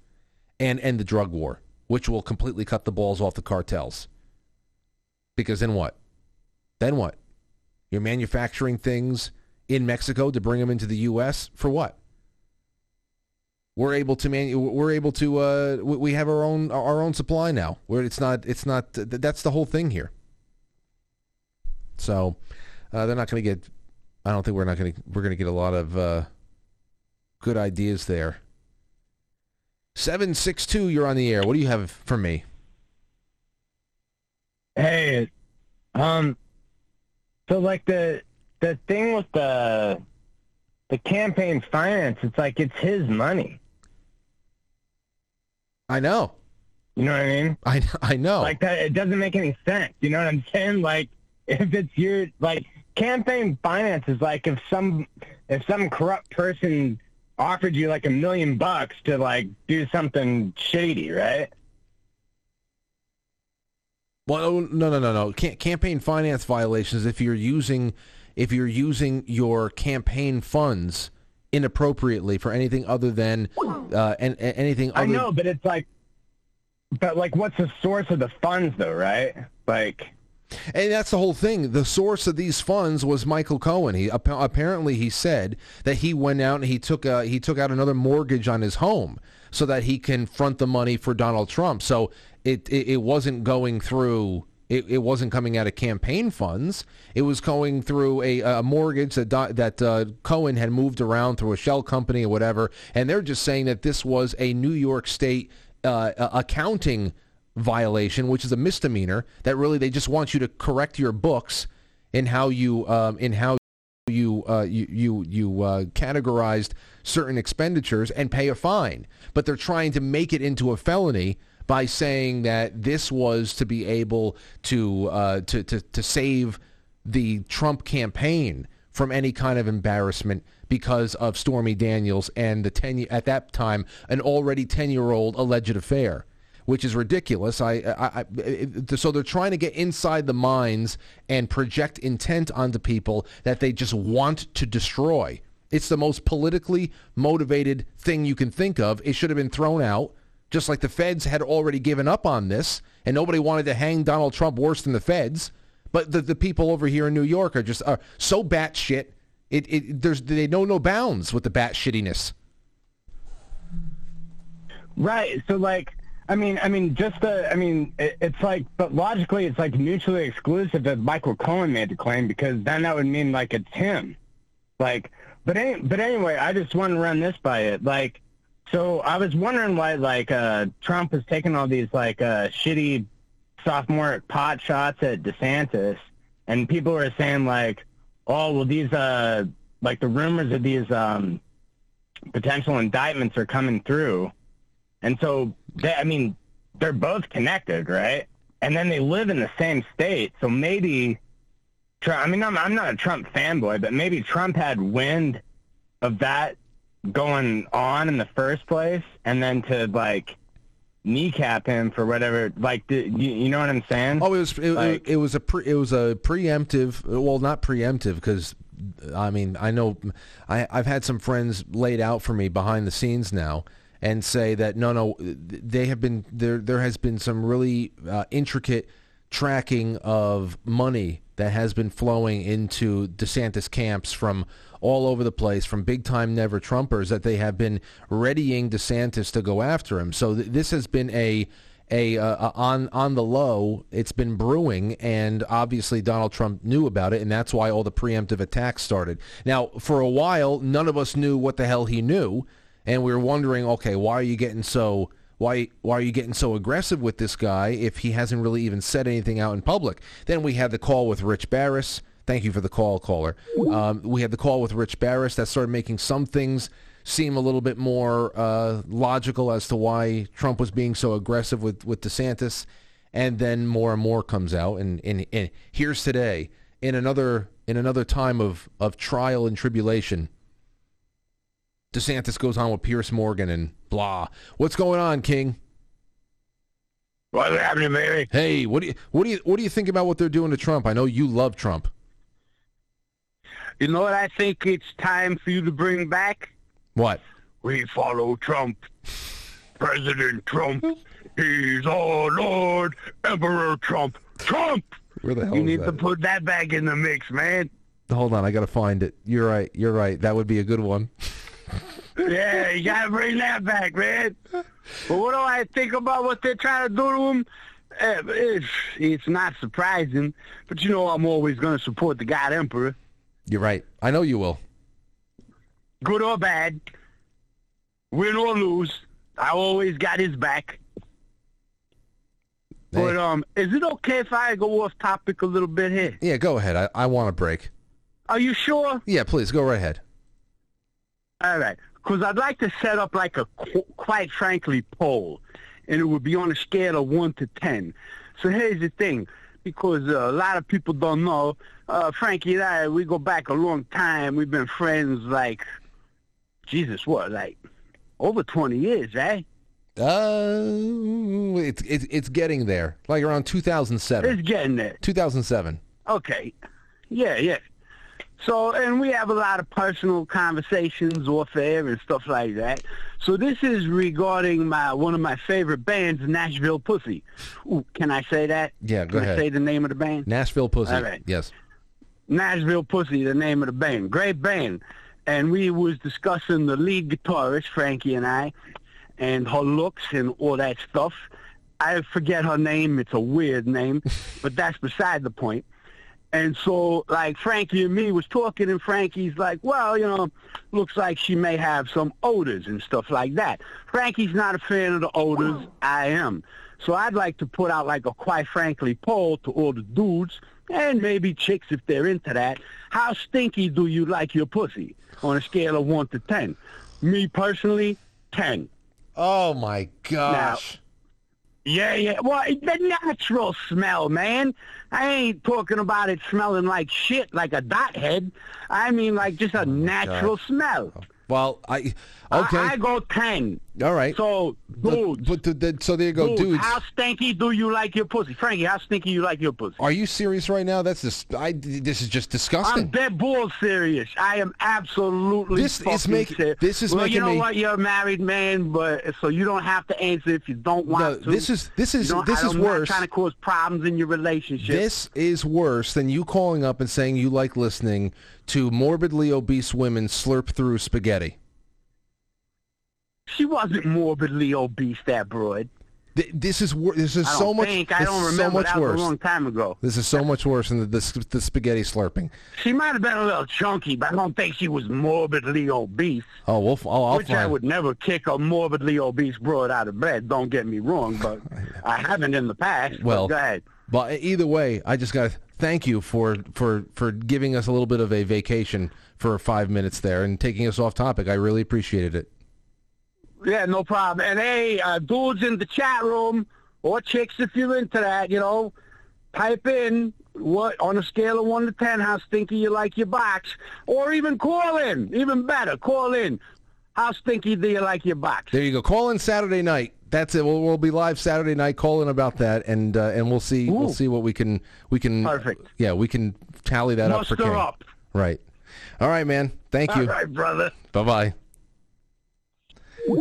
and end the drug war, which will completely cut the balls off the cartels. Because then what? Then what? You're manufacturing things in Mexico to bring them into the U.S. for what? We're able to man. We're able to. Uh, we have our own our own supply now. Where it's not. It's not. That's the whole thing here. So uh, they're not going to get. I don't think we're not going to. We're going to get a lot of uh, good ideas there. Seven six two. You're on the air. What do you have for me? Hey, um, so like the the thing with the the campaign finance, it's like it's his money. I know. You know what I mean? I I know. Like that, it doesn't make any sense. You know what I'm saying? Like if it's your like campaign finance is like if some if some corrupt person offered you like a million bucks to like do something shady, right? Well, no, no, no, no. Ca- campaign finance violations. If you're using, if you're using your campaign funds inappropriately for anything other than, uh, and, and anything. Other I know, but it's like, but like, what's the source of the funds, though, right? Like, And that's the whole thing. The source of these funds was Michael Cohen. He apparently he said that he went out and he took a, he took out another mortgage on his home so that he can front the money for Donald Trump. So it it, it wasn't going through. It, it wasn't coming out of campaign funds. It was going through a, a mortgage that that uh, Cohen had moved around through a shell company or whatever. And they're just saying that this was a New York State uh, accounting violation, which is a misdemeanor. That really they just want you to correct your books in how you um, in how you uh, you you you uh, categorized certain expenditures and pay a fine. But they're trying to make it into a felony by saying that this was to be able to uh, to, to to save the Trump campaign from any kind of embarrassment because of Stormy Daniels and the 10 at that time an already 10-year-old alleged affair which is ridiculous. I, I, I so they're trying to get inside the minds and project intent onto people that they just want to destroy. It's the most politically motivated thing you can think of. It should have been thrown out, just like the feds had already given up on this, and nobody wanted to hang Donald Trump worse than the feds. But the, the people over here in New York are just are so batshit. It, it there's they know no bounds with the bat shittiness. Right. So like, I mean, I mean, just the, I mean, it, it's like, but logically, it's like mutually exclusive if Michael Cohen made the claim because then that would mean like it's him. Like, but any, but anyway, I just want to run this by it. Like, so I was wondering why like uh, Trump was taking all these like uh, shitty sophomore pot shots at DeSantis, and people are saying like, oh well, these uh, like the rumors of these um, potential indictments are coming through. And so, they, I mean, they're both connected, right? And then they live in the same state. So maybe, Trump, I mean, I'm, I'm not a Trump fanboy, but maybe Trump had wind of that going on in the first place and then to, like, kneecap him for whatever, like, the, you, you know what I'm saying? Oh, it was it, it, it was a pre, it was a preemptive. Well, not preemptive because I mean I know I I've had some friends laid out for me behind the scenes now and say that no no they have been there there has been some really uh, intricate tracking of money that has been flowing into DeSantis camps from all over the place, from big time never Trumpers, that they have been readying DeSantis to go after him. So th- this has been a a uh, on on the low. It's been brewing, and obviously Donald Trump knew about it, and that's why all the preemptive attacks started. Now, for a while, none of us knew what the hell he knew, and we were wondering, okay, why are you getting so why why are you getting so aggressive with this guy if he hasn't really even said anything out in public? Then we had the call with Rich Baris. Thank you for the call, caller. Um, we had the call with Rich Baris that started making some things seem a little bit more uh, logical as to why Trump was being so aggressive with, with DeSantis. And then more and more comes out. And, and, and here's today, in another in another time of, of trial and tribulation, DeSantis goes on with Piers Morgan and blah. What's going on, King? What's happening, baby? Hey, what do you what do you what do you think about what they're doing to Trump? I know you love Trump. You know what I think it's time for you to bring back? What? We follow Trump. President Trump. He's our Lord Emperor Trump. Trump! Where the hell You need that? to put that back in the mix, man. Hold on, I got to find it. You're right. You're right. That would be a good one. yeah, you gotta bring that back, man. But what do I think about what they're trying to do to him? Eh, It's, it's not surprising, but you know I'm always going to support the God Emperor, You're right. I know you will. good or bad, win or lose. I always got his back. But um, is it okay if I go off topic a little bit here? Yeah, go ahead. I, I want a break. Are you sure? Yeah, please go right ahead. All right, because I'd like to set up like a qu- quite frankly poll, and it would be on a scale of one to ten. So here's the thing, because uh, a lot of people don't know, uh, Frankie and I we go back a long time. We've been friends like, Jesus, what like over twenty years, right? Uh, it's it's it's getting there. Like around 2007. It's getting there. 2007. Okay, yeah, yeah. So, and we have a lot of personal conversations off air and stuff like that. So this is regarding my one of my favorite bands, Nashville Pussy. Ooh, can I say that? Yeah, go can ahead. I say the name of the band? Nashville Pussy. All right. Yes. Nashville Pussy, the name of the band. Great band. And we was discussing the lead guitarist, Frankie and I, and her looks and all that stuff. I forget her name. It's a weird name, but that's beside the point. And so, like, Frankie and me was talking, and Frankie's like, well, you know, looks like she may have some odors and stuff like that. Frankie's not a fan of the odors. I am. So I'd like to put out, like, a quite frankly poll to all the dudes and maybe chicks if they're into that. How stinky do you like your pussy on a scale of 1 to 10? Me personally, 10. Oh, my gosh. Yeah, yeah. Well, the natural smell, man. I ain't talking about it smelling like shit, like a dot head. I mean, like just a oh, natural smell. Well, I I- okay. I, go ten. All right. So, dudes. But, the, the, so there you go, dude, dudes. How stinky do you like your pussy, Frankie? How stinky you like your pussy? Are you serious right now? That's just I. This is just disgusting. I'm dead bull serious. I am absolutely. This is making- serious. this is well, you know me- what? You're a married man, but so you don't have to answer if you don't want No, to. this is- this is- this is worse. trying to cause problems in your relationship. This is worse than you calling up and saying you like listening to morbidly obese women slurp through spaghetti. She wasn't morbidly obese, that broad. Th- This is wor- this is I don't so much. think. I this don't is remember. so much that was worse. a long time ago. This is so much worse than the, the, the spaghetti slurping. She might have been a little chunky, but I don't think she was morbidly obese. Oh, we'll, f- I'll, I'll which I find. would never kick a morbidly obese broad out of bed. Don't get me wrong, but I haven't in the past. but Well, go ahead. but either way, I just got to thank you for, for, for giving us a little bit of a vacation for five minutes there and taking us off topic. I really appreciated it. Yeah, no problem. And hey, uh, dudes in the chat room or chicks, if you're into that, you know, type in what on a scale of one to ten, how stinky you like your box, or even call in. Even better, call in. How stinky do you like your box? There you go. Call in Saturday night. That's it. We'll, we'll be live Saturday night. Call in about that, and uh, and we'll see we'll see what we can we can. Perfect. Yeah, we can tally that up for Muster up. Right. All right, man. Thank you. All right, brother. Bye bye.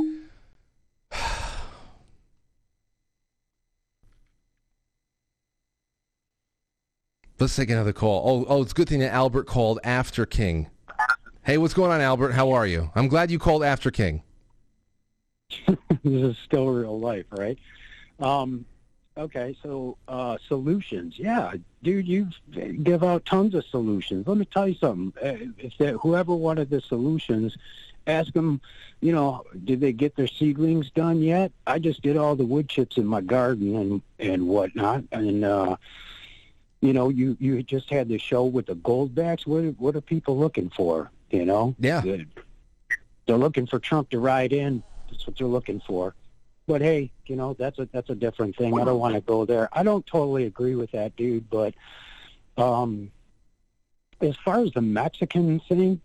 Let's take another call. Oh, oh, it's a good thing that Albert called after King. Hey, what's going on, Albert? How are you? I'm glad you called after King. this is still real life, right? Um, okay, so uh, solutions. Yeah, dude, you give out tons of solutions. Let me tell you something. Uh, If whoever wanted the solutions, ask them, you know, did they get their seedlings done yet? I just did all the wood chips in my garden and and whatnot, and uh, you know, you you just had the show with the goldbacks. What are- what are people looking for? You know? Yeah. They're looking for Trump to ride in. That's what they're looking for. But hey, you know, that's a that's a different thing. I don't want to go there. I don't totally agree with that dude, but um as far as the Mexican thing,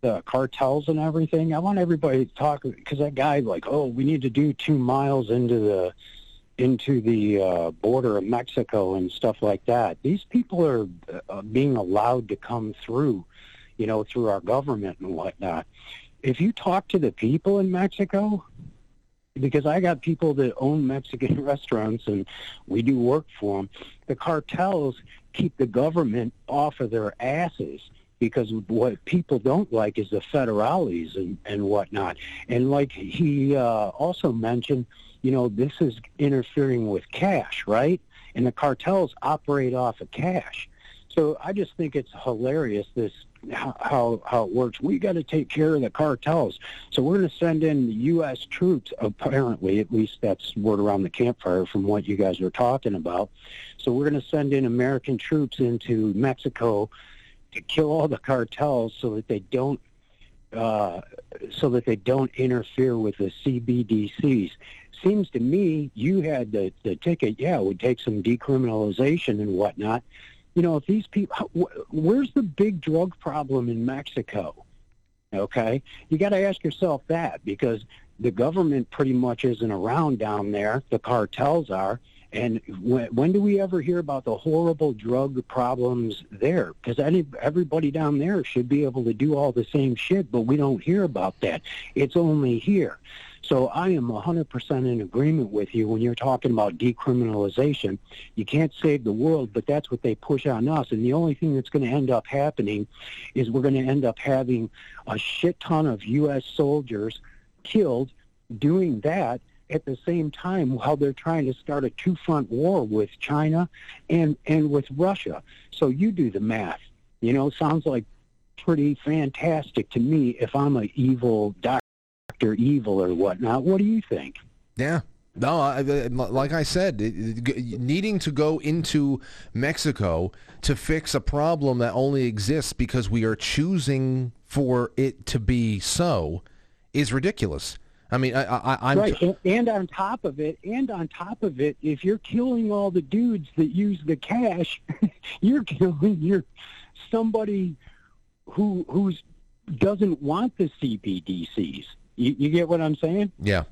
the cartels and everything, I want everybody to talk because that guy like, oh, we need to do two miles into the into the uh, border of Mexico and stuff like that. These people are uh, being allowed to come through, you know, through our government and whatnot. If you talk to the people in Mexico, because I got people that own Mexican restaurants and we do work for them, the cartels keep the government off of their asses because what people don't like is the federales and, and whatnot. And like he uh, also mentioned, you know, this is interfering with cash, right? And the cartels operate off of cash. So I just think it's hilarious this how how, it works. We got to take care of the cartels. So we're going to send in U.S. troops. Apparently, at least that's word around the campfire from what you guys were talking about. So we're going to send in American troops into Mexico to kill all the cartels so that they don't uh, so that they don't interfere with the CBDCs. Seems to me you had the, the ticket. Yeah, it would take some decriminalization and whatnot. You know, if these people, where's the big drug problem in Mexico? Okay, you got to ask yourself that because the government pretty much isn't around down there. The cartels are. And when, when do we ever hear about the horrible drug problems there? Because everybody down there should be able to do all the same shit, but we don't hear about that. It's only here. So I am 100% in agreement with you when you're talking about decriminalization. You can't save the world, but that's what they push on us. And the only thing that's going to end up happening is we're going to end up having a shit ton of U.S. soldiers killed doing that at the same time while they're trying to start a two-front war with China and and with Russia. So you do the math. You know, sounds like pretty fantastic to me if I'm a evil Doctor Evil or whatnot. What do you think? Yeah. No, I, like I said, needing to go into Mexico to fix a problem that only exists because we are choosing for it to be so is ridiculous. I mean, I, I, I'm right, and, and on top of it, and on top of it, if you're killing all the dudes that use the cash, you're killing your somebody who who's doesn't want the CBDCs. You, you get what I'm saying? yeah.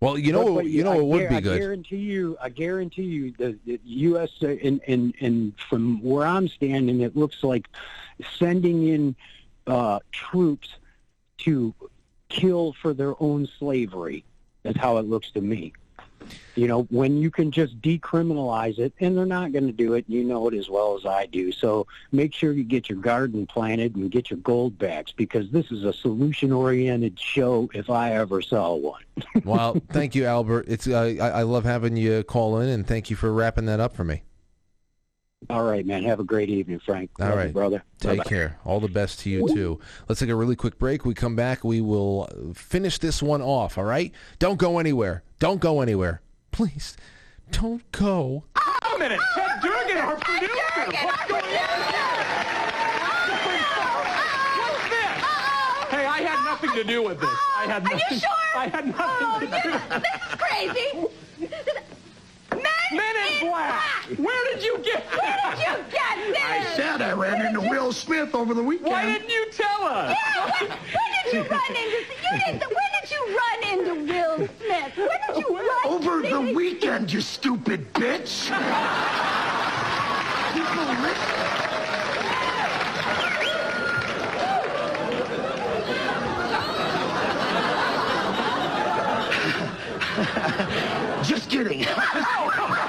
Well, you know, But- but you know, I it would guar- be good. I guarantee you, I guarantee you, the, the U.S. uh, and and and from where I'm standing, it looks like sending in uh, troops to kill for their own slavery. That's how it looks to me. You know, when you can just decriminalize it, and they're not going to do it, you know it as well as I do. So make sure you get your garden planted and get your gold backs because this is a solution-oriented show if I ever saw one. well, thank you, Albert. It's uh, I, I love having you call in, and thank you for wrapping that up for me. All right, man. Have a great evening, Frank. All Love you, brother. Take Bye-bye. care. All the best to you too. Let's take a really quick break. We come back. We will uh, finish this one off. All right. Don't go anywhere. Don't go anywhere. Please, don't go. a minute. Ted Durgan, our producer. What's going on What's this? Hey, I had nothing to do with this. I had nothing. Are you sure? I had nothing to do. This, This is crazy. Men, Men in black. Where did you get Where did you get this? I said I ran into Will Smith over the weekend. Why didn't you tell us? Yeah, when, when did you run into? You didn't. When did you run into Will Smith? When did you run? Over the weekend, you stupid bitch. People listen. Just kidding. Oh,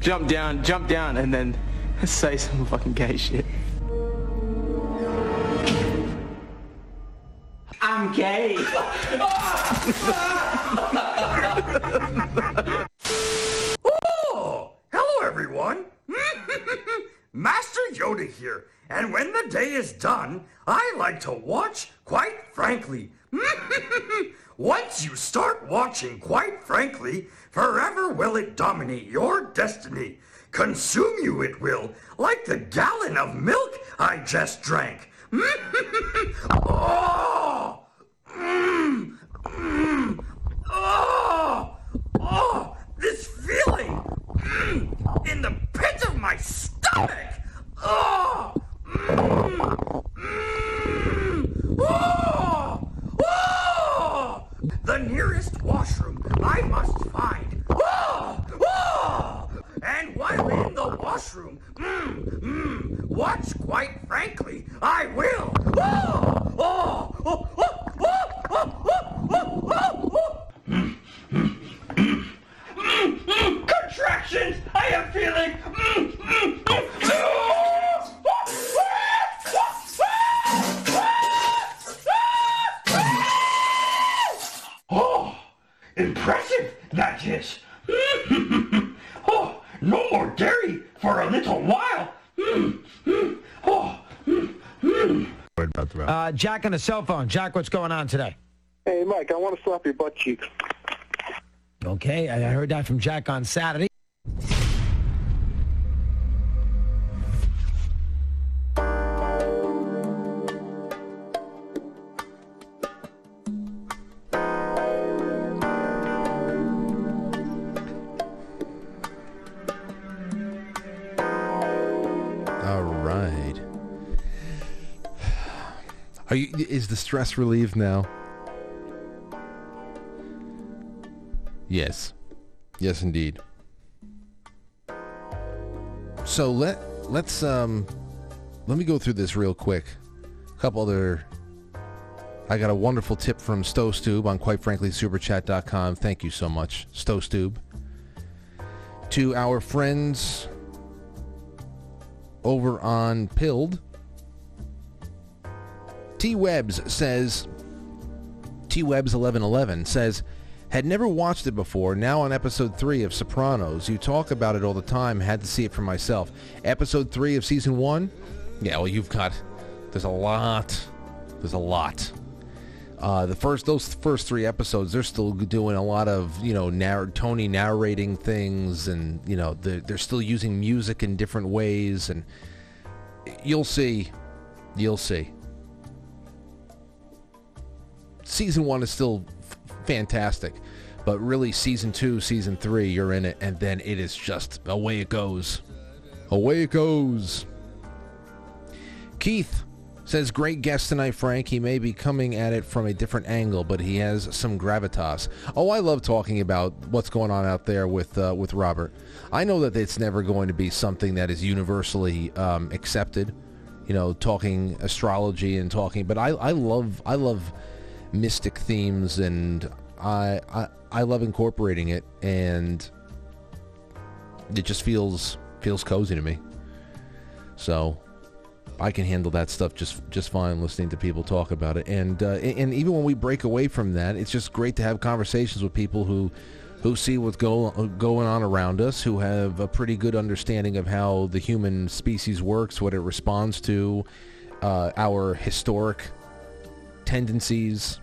jump down, jump down, and then say some fucking gay shit. I'm gay. Oh, hello everyone. Master Yoda here. And when the day is done, I like to watch, quite frankly. Once you start watching, quite frankly, forever will it dominate your destiny. Consume you it will, like the gallon of milk I just drank. oh! Mm, mm, oh! Oh! This feeling mm, in the pit of my stomach! Oh! Mm, mm, oh! Oh! The nearest washroom I must find. Oh! Oh! And while in the washroom, mm, mm, watch quite frankly, I will. Oh! Oh! Oh! Oh! Oh! Oh! Oh! Oh! Oh! Mm, contractions! I am feeling. Mm, mm, mm. Impressive that is. oh, no more dairy for a little while. Oh. Uh, Jack on the cell phone. Jack, what's going on today? Hey, Mike, I want to slap your butt cheeks. Okay, I I heard that from Jack on Saturday. Are you? Is the stress relieved now? Yes. Yes, indeed. So let let's um let me go through this real quick. A couple other. I got a wonderful tip from Stove on quite frankly superchat.com. Thank you so much, Stove To our friends over on Pilled, T Webs says T eleven eleven says had never watched it before. Now on episode three of Sopranos, you talk about it all the time. Had to see it for myself. Episode three of season one. Yeah, well, you've got. There's a lot. There's a lot. Uh, the first those first three episodes, they're still doing a lot of you know narr- Tony narrating things, and you know they're, they're still using music in different ways, and you'll see, you'll see. Season one is still f- fantastic, but really season two, season three, you're in it, and then it is just away it goes, away it goes. Keith says, great guest tonight, Frank. He may be coming at it from a different angle, but he has some gravitas. Oh, I love talking about what's going on out there with uh, with Robert. I know that it's never going to be something that is universally um, accepted. You know, talking astrology and talking, but I, I love I love mystic themes and I, I I love incorporating it, and it just feels feels cozy to me. So I can handle that stuff just just fine listening to people talk about it. And uh, and even when we break away from that, it's just great to have conversations with people who who see what's go, going on around us, who have a pretty good understanding of how the human species works, what it responds to, uh, our historic tendencies.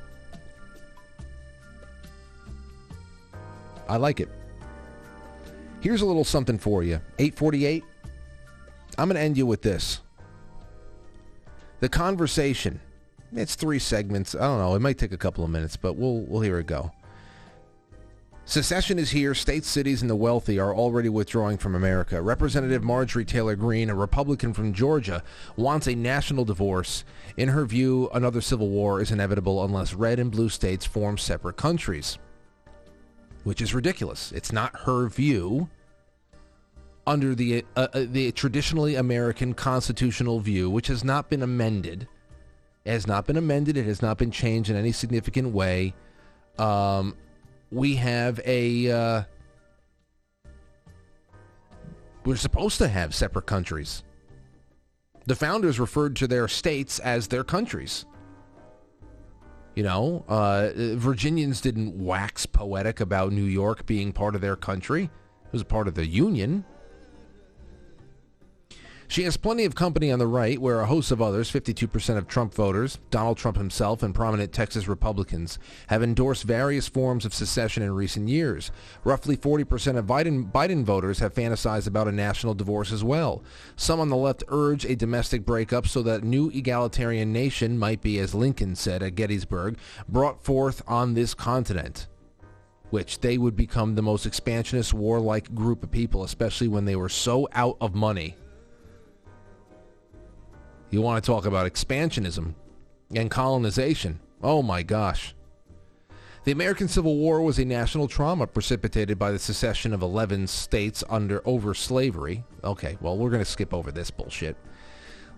I like it. Here's a little something for you. 848. I'm going to end you with this. The conversation. It's three segments. I don't know. It might take a couple of minutes, but we'll we'll hear it go. Secession is here. States, cities, and the wealthy are already withdrawing from America. Representative Marjorie Taylor Greene, a Republican from Georgia, wants a national divorce. In her view, another civil war is inevitable unless red and blue states form separate countries, which is ridiculous. It's not her view. Under the uh, uh, the traditionally American constitutional view, which has not been amended, it has not been amended. It has not been changed in any significant way. Um, we have a uh, We're supposed to have separate countries. The founders referred to their states as their countries. You know, uh, Virginians didn't wax poetic about New York being part of their country. It was part of the Union. She has plenty of company on the right, where a host of others, 52% of Trump voters, Donald Trump himself, and prominent Texas Republicans, have endorsed various forms of secession in recent years. Roughly 40% of Biden, Biden voters have fantasized about a national divorce as well. Some on the left urge a domestic breakup so that a new egalitarian nation might be, as Lincoln said at Gettysburg, brought forth on this continent which they would become the most expansionist, warlike group of people, especially when they were so out of money. You want to talk about expansionism and colonization. Oh my gosh. The American Civil War was a national trauma precipitated by the secession of 11 states under over slavery. Okay, well, we're going to skip over this bullshit.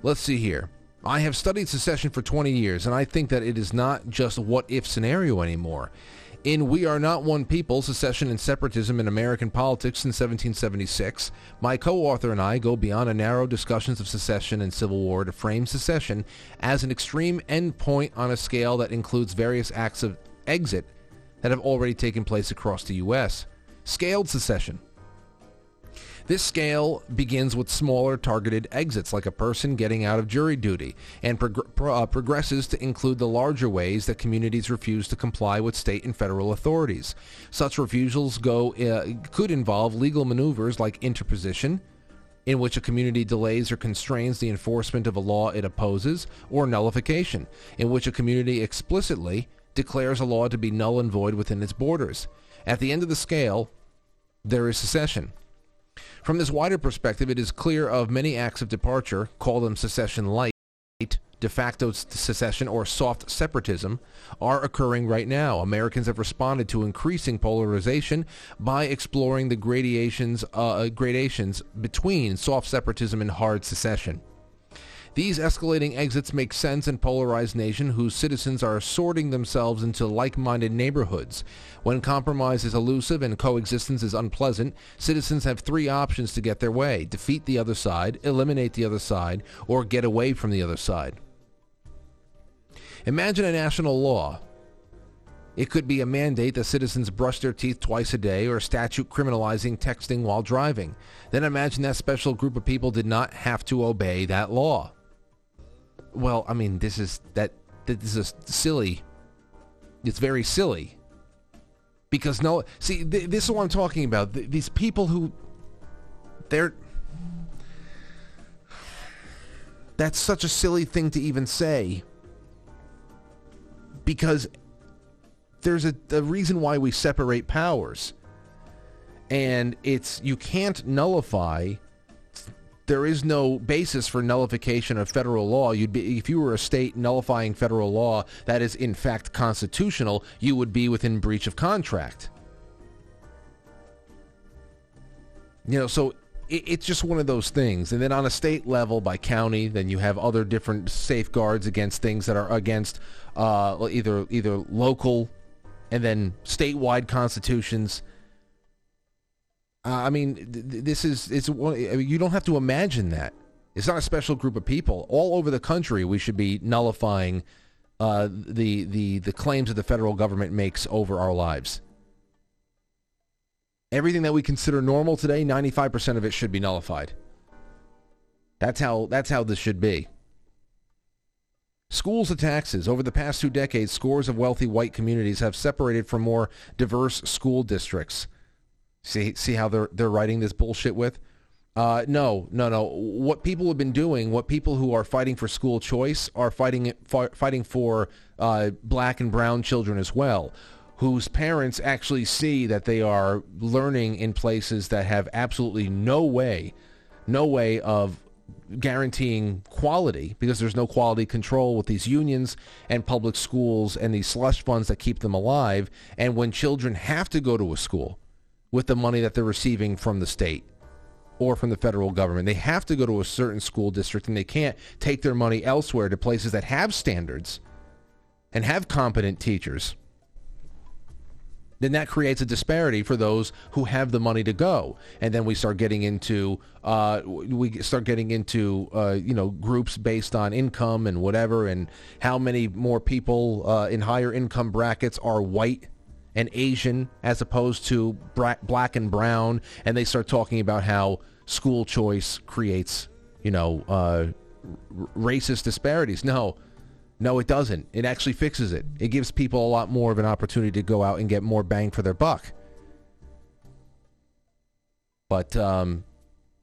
Let's see here. I have studied secession for 20 years, and I think that it is not just a what-if scenario anymore. In We Are Not One People, Secession and Separatism in American Politics in 1776, my co-author and I go beyond a narrow discussions of secession and Civil War to frame secession as an extreme endpoint on a scale that includes various acts of exit that have already taken place across the U.S. Scaled secession. This scale begins with smaller targeted exits, like a person getting out of jury duty, and prog- pro- uh, progresses to include the larger ways that communities refuse to comply with state and federal authorities. Such refusals go uh, could involve legal maneuvers like interposition, in which a community delays or constrains the enforcement of a law it opposes, or nullification, in which a community explicitly declares a law to be null and void within its borders. At the end of the scale, there is secession. From this wider perspective, it is clear of many acts of departure, call them secession light, de facto secession, or soft separatism, are occurring right now. Americans have responded to increasing polarization by exploring the gradations, uh, gradations between soft separatism and hard secession. These escalating exits make sense in polarized nation whose citizens are sorting themselves into like-minded neighborhoods. When compromise is elusive and coexistence is unpleasant, citizens have three options to get their way. Defeat the other side, eliminate the other side, or get away from the other side. Imagine a national law. It could be a mandate that citizens brush their teeth twice a day or a statute criminalizing texting while driving. Then imagine that special group of people did not have to obey that law. Well, I mean, this is that this is silly. It's very silly. Because no, see, th- this is what I'm talking about. Th- these people who they're that's such a silly thing to even say. Because there's a, a reason why we separate powers. And it's you can't nullify there is no basis for nullification of federal law. You'd be if you were a state nullifying federal law that is in fact constitutional, you would be within breach of contract. You know, so it, it's just one of those things. And then on a state level, by county, then you have other different safeguards against things that are against uh, either either local and then statewide constitutions. Uh, I mean, th- this is it's one. I mean, you don't have to imagine that. It's not a special group of people. All over the country, we should be nullifying uh, the the the claims that the federal government makes over our lives. Everything that we consider normal today, ninety five percent of it should be nullified. That's how that's how this should be. Schools of taxes. Over the past two decades, scores of wealthy white communities have separated from more diverse school districts. See, see how they're they're writing this bullshit with? Uh, no, no, no. What people have been doing, what people who are fighting for school choice are fighting fighting for uh, black and brown children as well, whose parents actually see that they are learning in places that have absolutely no way, no way of guaranteeing quality because there's no quality control with these unions and public schools and these slush funds that keep them alive. And when children have to go to a school with the money that they're receiving from the state or from the federal government, they have to go to a certain school district and they can't take their money elsewhere to places that have standards and have competent teachers. then that creates a disparity for those who have the money to go. And then we start getting into uh, we start getting into uh, you know groups based on income and whatever, and how many more people uh, in higher income brackets are white and Asian as opposed to black and brown, and they start talking about how school choice creates you know uh, racist disparities. No. No, it doesn't. It actually fixes it. It gives people a lot more of an opportunity to go out and get more bang for their buck. But um,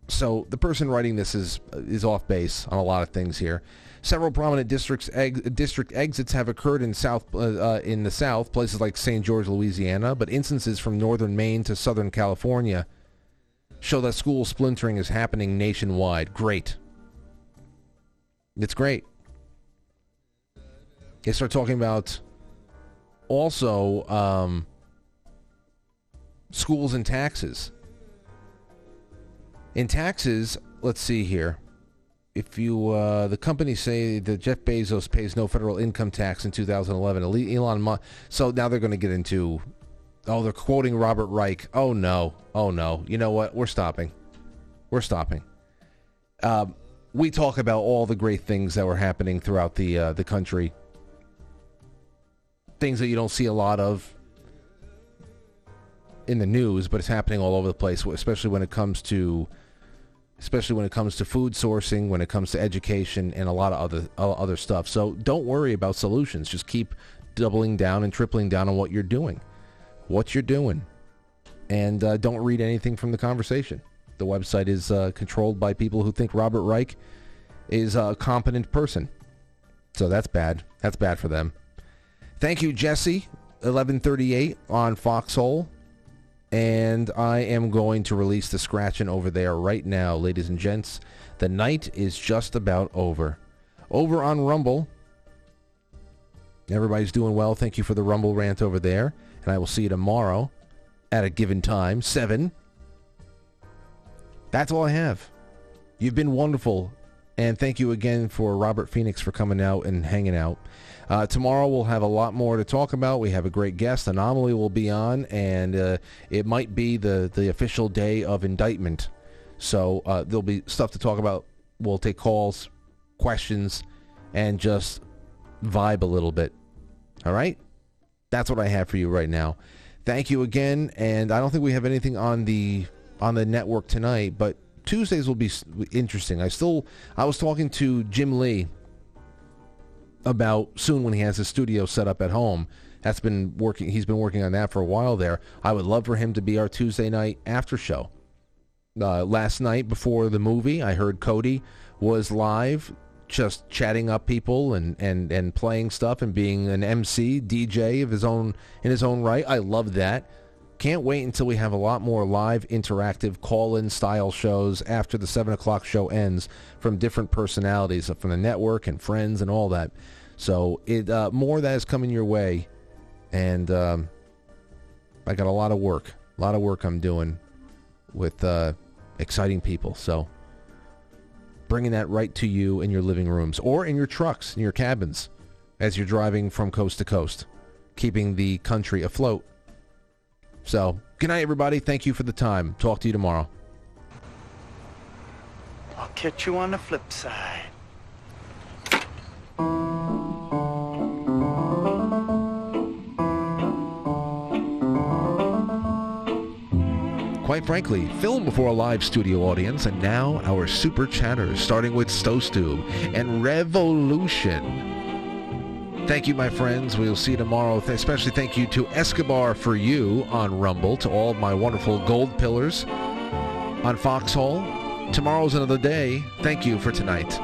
so the person writing this is is off base on a lot of things here. Several prominent districts district exits have occurred in south uh, uh, in the south, places like St. George, Louisiana, but instances from northern Maine to southern California show that school splintering is happening nationwide. Great. It's great. They start talking about also um, schools and taxes. In taxes, let's see here. If you, uh, the companies say that Jeff Bezos pays no federal income tax in 2011. Elon Musk. So now they're going to get into, oh, they're quoting Robert Reich. Oh no, oh no. You know what? We're stopping. We're stopping. Um, we talk about all the great things that were happening throughout the uh, the country. Things that you don't see a lot of in the news, but it's happening all over the place, especially when it comes to especially when it comes to food sourcing, when it comes to education, and a lot of other other stuff. So don't worry about solutions. Just keep doubling down and tripling down on what you're doing, what you're doing, and uh, don't read anything from the conversation. The website is uh, controlled by people who think Robert Reich is a competent person. So that's bad. That's bad for them. Thank you, Jesse. 1138 on Foxhole. And I am going to release the scratching over there right now, ladies and gents. The night is just about over. Over on Rumble. Everybody's doing well. Thank you for the Rumble rant over there. And I will see you tomorrow at a given time, 7. That's all I have. You've been wonderful. And thank you again for Robert Phoenix for coming out and hanging out. Uh, tomorrow we'll have a lot more to talk about. We have a great guest. Anomaly will be on, and uh, it might be the, the official day of indictment. So uh, there'll be stuff to talk about. We'll take calls, questions, and just vibe a little bit. All right? That's what I have for you right now. Thank you again, and I don't think we have anything on the on the network tonight, but Tuesdays will be interesting. I still I was talking to Jim Lee about soon when he has his studio set up at home. That's been working. He's been working on that for a while there. I would love for him to be our Tuesday night after show. Uh, last night before the movie, I heard Cody was live, just chatting up people and, and, and playing stuff and being an MC DJ of his own in his own right. I love that. Can't wait until we have a lot more live, interactive, call-in style shows after the seven o'clock show ends from different personalities from the network and friends and all that. So it uh, more that is coming your way, and um, I got a lot of work, a lot of work I'm doing with uh, exciting people. So bringing that right to you in your living rooms or in your trucks, in your cabins, as you're driving from coast to coast, keeping the country afloat. So good night, everybody. Thank you for the time. Talk to you tomorrow. I'll catch you on the flip side. Quite frankly, film before a live studio audience, and now our super chatters, starting with Stowstube and Revolution. Thank you, my friends. We'll see you tomorrow. Especially thank you to Escobar for you on Rumble, to all my wonderful gold pillars on Foxhole. Tomorrow's another day. Thank you for tonight.